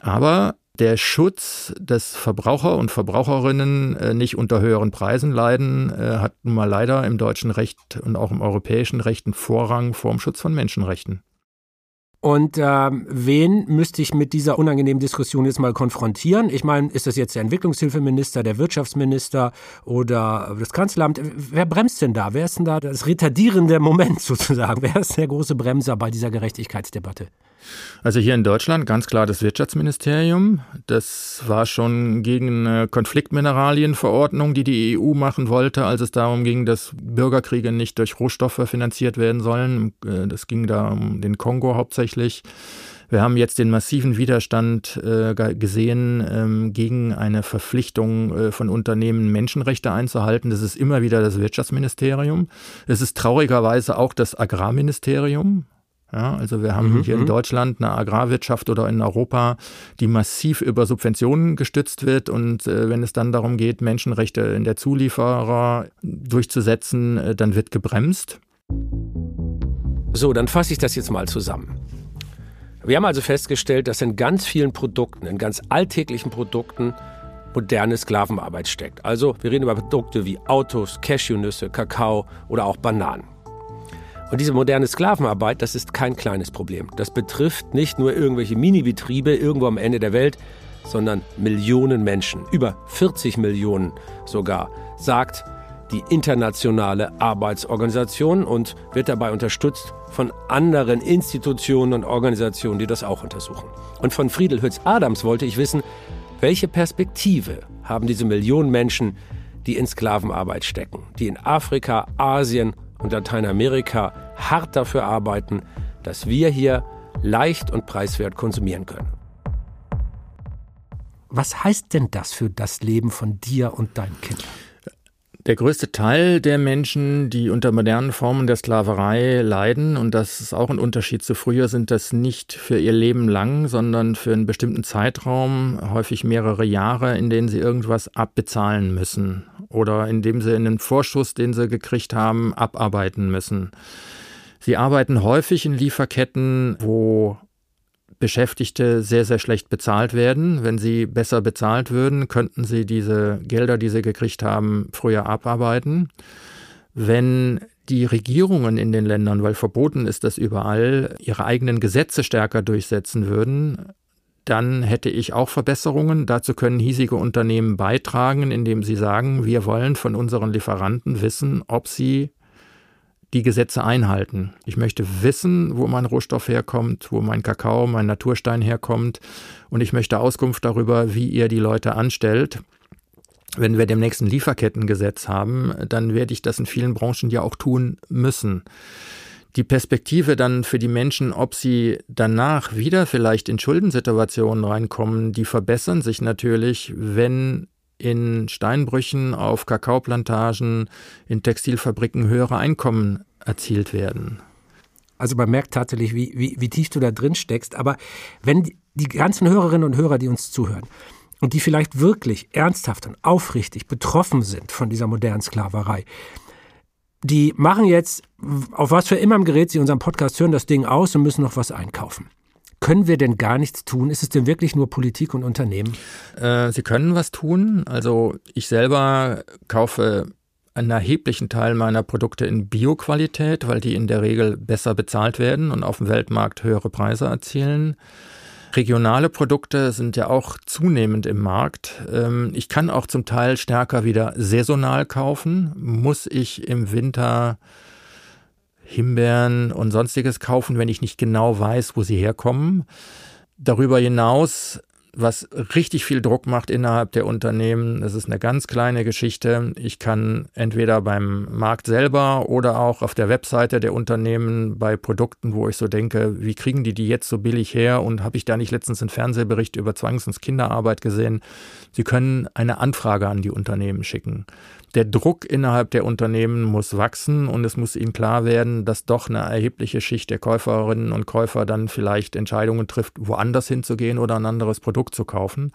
Aber der Schutz des Verbraucher und Verbraucherinnen äh, nicht unter höheren Preisen leiden, äh, hat nun mal leider im deutschen Recht und auch im europäischen Recht einen Vorrang vor dem Schutz von Menschenrechten.
Und ähm, wen müsste ich mit dieser unangenehmen Diskussion jetzt mal konfrontieren? Ich meine, ist das jetzt der Entwicklungshilfeminister, der Wirtschaftsminister oder das Kanzleramt? Wer bremst denn da? Wer ist denn da das retardierende Moment sozusagen? Wer ist der große Bremser bei dieser Gerechtigkeitsdebatte?
Also hier in Deutschland ganz klar das Wirtschaftsministerium. Das war schon gegen eine Konfliktmineralienverordnung, die die EU machen wollte, als es darum ging, dass Bürgerkriege nicht durch Rohstoffe finanziert werden sollen. Äh, das ging da um den Kongo hauptsächlich. Wir haben jetzt den massiven Widerstand äh, gesehen ähm, gegen eine Verpflichtung äh, von Unternehmen, Menschenrechte einzuhalten. Das ist immer wieder das Wirtschaftsministerium. Es ist traurigerweise auch das Agrarministerium. Ja, also wir haben mhm. hier in mhm. Deutschland eine Agrarwirtschaft oder in Europa, die massiv über Subventionen gestützt wird. Und äh, wenn es dann darum geht, Menschenrechte in der Zulieferer durchzusetzen, äh, dann wird gebremst.
So, dann fasse ich das jetzt mal zusammen. Wir haben also festgestellt, dass in ganz vielen Produkten, in ganz alltäglichen Produkten, moderne Sklavenarbeit steckt. Also wir reden über Produkte wie Autos, Cashewnüsse, Kakao oder auch Bananen. Und diese moderne Sklavenarbeit, das ist kein kleines Problem. Das betrifft nicht nur irgendwelche Mini-Betriebe irgendwo am Ende der Welt, sondern Millionen Menschen, über 40 Millionen sogar, sagt die internationale Arbeitsorganisation und wird dabei unterstützt von anderen Institutionen und Organisationen, die das auch untersuchen. Und von Friedel Hütz Adams wollte ich wissen, welche Perspektive haben diese Millionen Menschen, die in Sklavenarbeit stecken, die in Afrika, Asien und Lateinamerika hart dafür arbeiten, dass wir hier leicht und preiswert konsumieren können. Was heißt denn das für das Leben von dir und deinen Kindern?
Der größte Teil der Menschen, die unter modernen Formen der Sklaverei leiden, und das ist auch ein Unterschied zu früher, sind das nicht für ihr Leben lang, sondern für einen bestimmten Zeitraum, häufig mehrere Jahre, in denen sie irgendwas abbezahlen müssen oder indem sie einen Vorschuss, den sie gekriegt haben, abarbeiten müssen. Sie arbeiten häufig in Lieferketten, wo Beschäftigte sehr, sehr schlecht bezahlt werden. Wenn sie besser bezahlt würden, könnten sie diese Gelder, die sie gekriegt haben, früher abarbeiten. Wenn die Regierungen in den Ländern, weil verboten ist das überall, ihre eigenen Gesetze stärker durchsetzen würden, dann hätte ich auch Verbesserungen. Dazu können hiesige Unternehmen beitragen, indem sie sagen, wir wollen von unseren Lieferanten wissen, ob sie die Gesetze einhalten. Ich möchte wissen, wo mein Rohstoff herkommt, wo mein Kakao, mein Naturstein herkommt und ich möchte Auskunft darüber, wie ihr die Leute anstellt. Wenn wir demnächst ein Lieferkettengesetz haben, dann werde ich das in vielen Branchen ja auch tun müssen. Die Perspektive dann für die Menschen, ob sie danach wieder vielleicht in Schuldensituationen reinkommen, die verbessern sich natürlich, wenn in Steinbrüchen, auf Kakaoplantagen, in Textilfabriken höhere Einkommen erzielt werden.
Also man merkt tatsächlich, wie, wie, wie tief du da drin steckst. Aber wenn die, die ganzen Hörerinnen und Hörer, die uns zuhören, und die vielleicht wirklich ernsthaft und aufrichtig betroffen sind von dieser modernen Sklaverei, die machen jetzt, auf was für immer im Gerät sie unseren Podcast hören, das Ding aus und müssen noch was einkaufen. Können wir denn gar nichts tun? Ist es denn wirklich nur Politik und Unternehmen?
Äh, sie können was tun. Also ich selber kaufe einen erheblichen Teil meiner Produkte in Bioqualität, weil die in der Regel besser bezahlt werden und auf dem Weltmarkt höhere Preise erzielen. Regionale Produkte sind ja auch zunehmend im Markt. Ähm, ich kann auch zum Teil stärker wieder saisonal kaufen. Muss ich im Winter Himbeeren und sonstiges kaufen, wenn ich nicht genau weiß, wo sie herkommen. Darüber hinaus was richtig viel Druck macht innerhalb der Unternehmen. Das ist eine ganz kleine Geschichte. Ich kann entweder beim Markt selber oder auch auf der Webseite der Unternehmen bei Produkten, wo ich so denke, wie kriegen die die jetzt so billig her? Und habe ich da nicht letztens einen Fernsehbericht über Zwangs- und Kinderarbeit gesehen? Sie können eine Anfrage an die Unternehmen schicken der Druck innerhalb der Unternehmen muss wachsen und es muss ihnen klar werden, dass doch eine erhebliche Schicht der Käuferinnen und Käufer dann vielleicht Entscheidungen trifft, woanders hinzugehen oder ein anderes Produkt zu kaufen.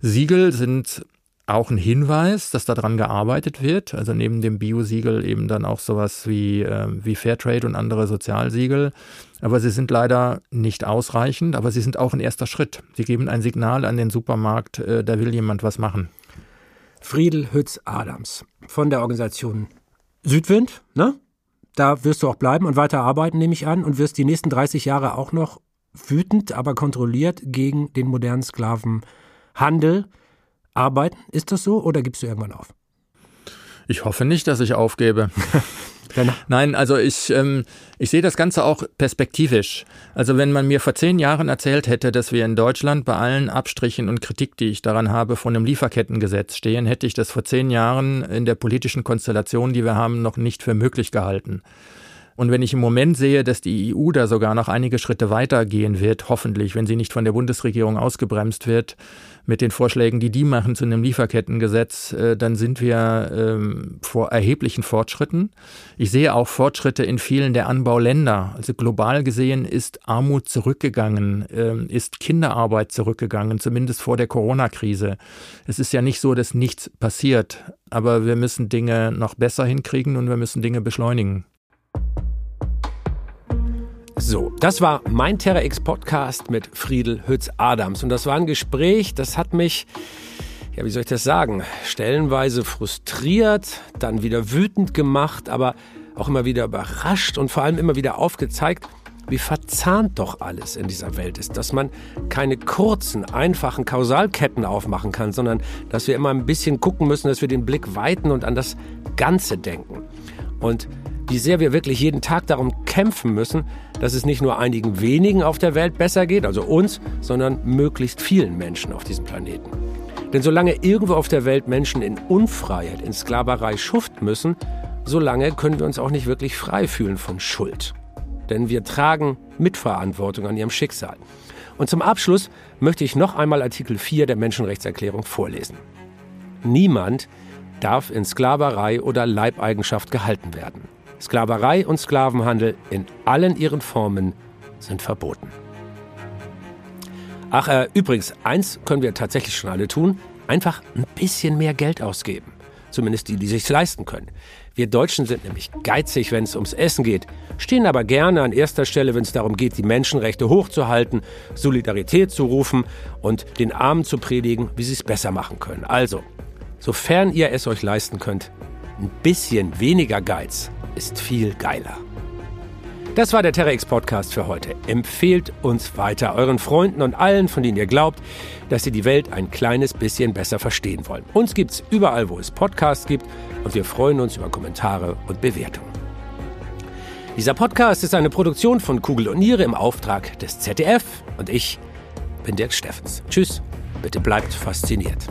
Siegel sind auch ein Hinweis, dass daran gearbeitet wird. Also neben dem Bio-Siegel eben dann auch sowas wie, äh, wie Fairtrade und andere Sozialsiegel. Aber sie sind leider nicht ausreichend, aber sie sind auch ein erster Schritt. Sie geben ein Signal an den Supermarkt, äh, da will jemand was machen.
Friedel Hütz-Adams von der Organisation Südwind, ne? Da wirst du auch bleiben und weiter arbeiten, nehme ich an, und wirst die nächsten 30 Jahre auch noch wütend, aber kontrolliert gegen den modernen Sklavenhandel arbeiten. Ist das so oder gibst du irgendwann auf?
Ich hoffe nicht, dass ich aufgebe. Nein, also ich, ähm, ich sehe das Ganze auch perspektivisch. Also wenn man mir vor zehn Jahren erzählt hätte, dass wir in Deutschland bei allen Abstrichen und Kritik, die ich daran habe, vor einem Lieferkettengesetz stehen, hätte ich das vor zehn Jahren in der politischen Konstellation, die wir haben, noch nicht für möglich gehalten. Und wenn ich im Moment sehe, dass die EU da sogar noch einige Schritte weiter gehen wird, hoffentlich, wenn sie nicht von der Bundesregierung ausgebremst wird, mit den Vorschlägen, die die machen zu einem Lieferkettengesetz, äh, dann sind wir ähm, vor erheblichen Fortschritten. Ich sehe auch Fortschritte in vielen der Anbauländer. Also global gesehen ist Armut zurückgegangen, ähm, ist Kinderarbeit zurückgegangen, zumindest vor der Corona-Krise. Es ist ja nicht so, dass nichts passiert, aber wir müssen Dinge noch besser hinkriegen und wir müssen Dinge beschleunigen.
So, das war mein Terra X Podcast mit Friedel Hütz-Adams. Und das war ein Gespräch, das hat mich, ja, wie soll ich das sagen, stellenweise frustriert, dann wieder wütend gemacht, aber auch immer wieder überrascht und vor allem immer wieder aufgezeigt, wie verzahnt doch alles in dieser Welt ist, dass man keine kurzen, einfachen Kausalketten aufmachen kann, sondern dass wir immer ein bisschen gucken müssen, dass wir den Blick weiten und an das Ganze denken. Und wie sehr wir wirklich jeden Tag darum kämpfen müssen, dass es nicht nur einigen wenigen auf der Welt besser geht, also uns, sondern möglichst vielen Menschen auf diesem Planeten. Denn solange irgendwo auf der Welt Menschen in Unfreiheit, in Sklaverei schuften müssen, solange können wir uns auch nicht wirklich frei fühlen von Schuld. Denn wir tragen Mitverantwortung an ihrem Schicksal. Und zum Abschluss möchte ich noch einmal Artikel 4 der Menschenrechtserklärung vorlesen. Niemand darf in Sklaverei oder Leibeigenschaft gehalten werden. Sklaverei und Sklavenhandel in allen ihren Formen sind verboten. Ach, äh, übrigens, eins können wir tatsächlich schon alle tun: einfach ein bisschen mehr Geld ausgeben. Zumindest die, die sich leisten können. Wir Deutschen sind nämlich geizig, wenn es ums Essen geht, stehen aber gerne an erster Stelle, wenn es darum geht, die Menschenrechte hochzuhalten, Solidarität zu rufen und den Armen zu predigen, wie sie es besser machen können. Also, sofern ihr es euch leisten könnt, ein bisschen weniger Geiz ist viel geiler. Das war der TerraX Podcast für heute. Empfehlt uns weiter euren Freunden und allen, von denen ihr glaubt, dass sie die Welt ein kleines bisschen besser verstehen wollen. Uns gibt's überall, wo es Podcasts gibt und wir freuen uns über Kommentare und Bewertungen. Dieser Podcast ist eine Produktion von Kugel und Niere im Auftrag des ZDF und ich bin Dirk Steffens. Tschüss, bitte bleibt fasziniert.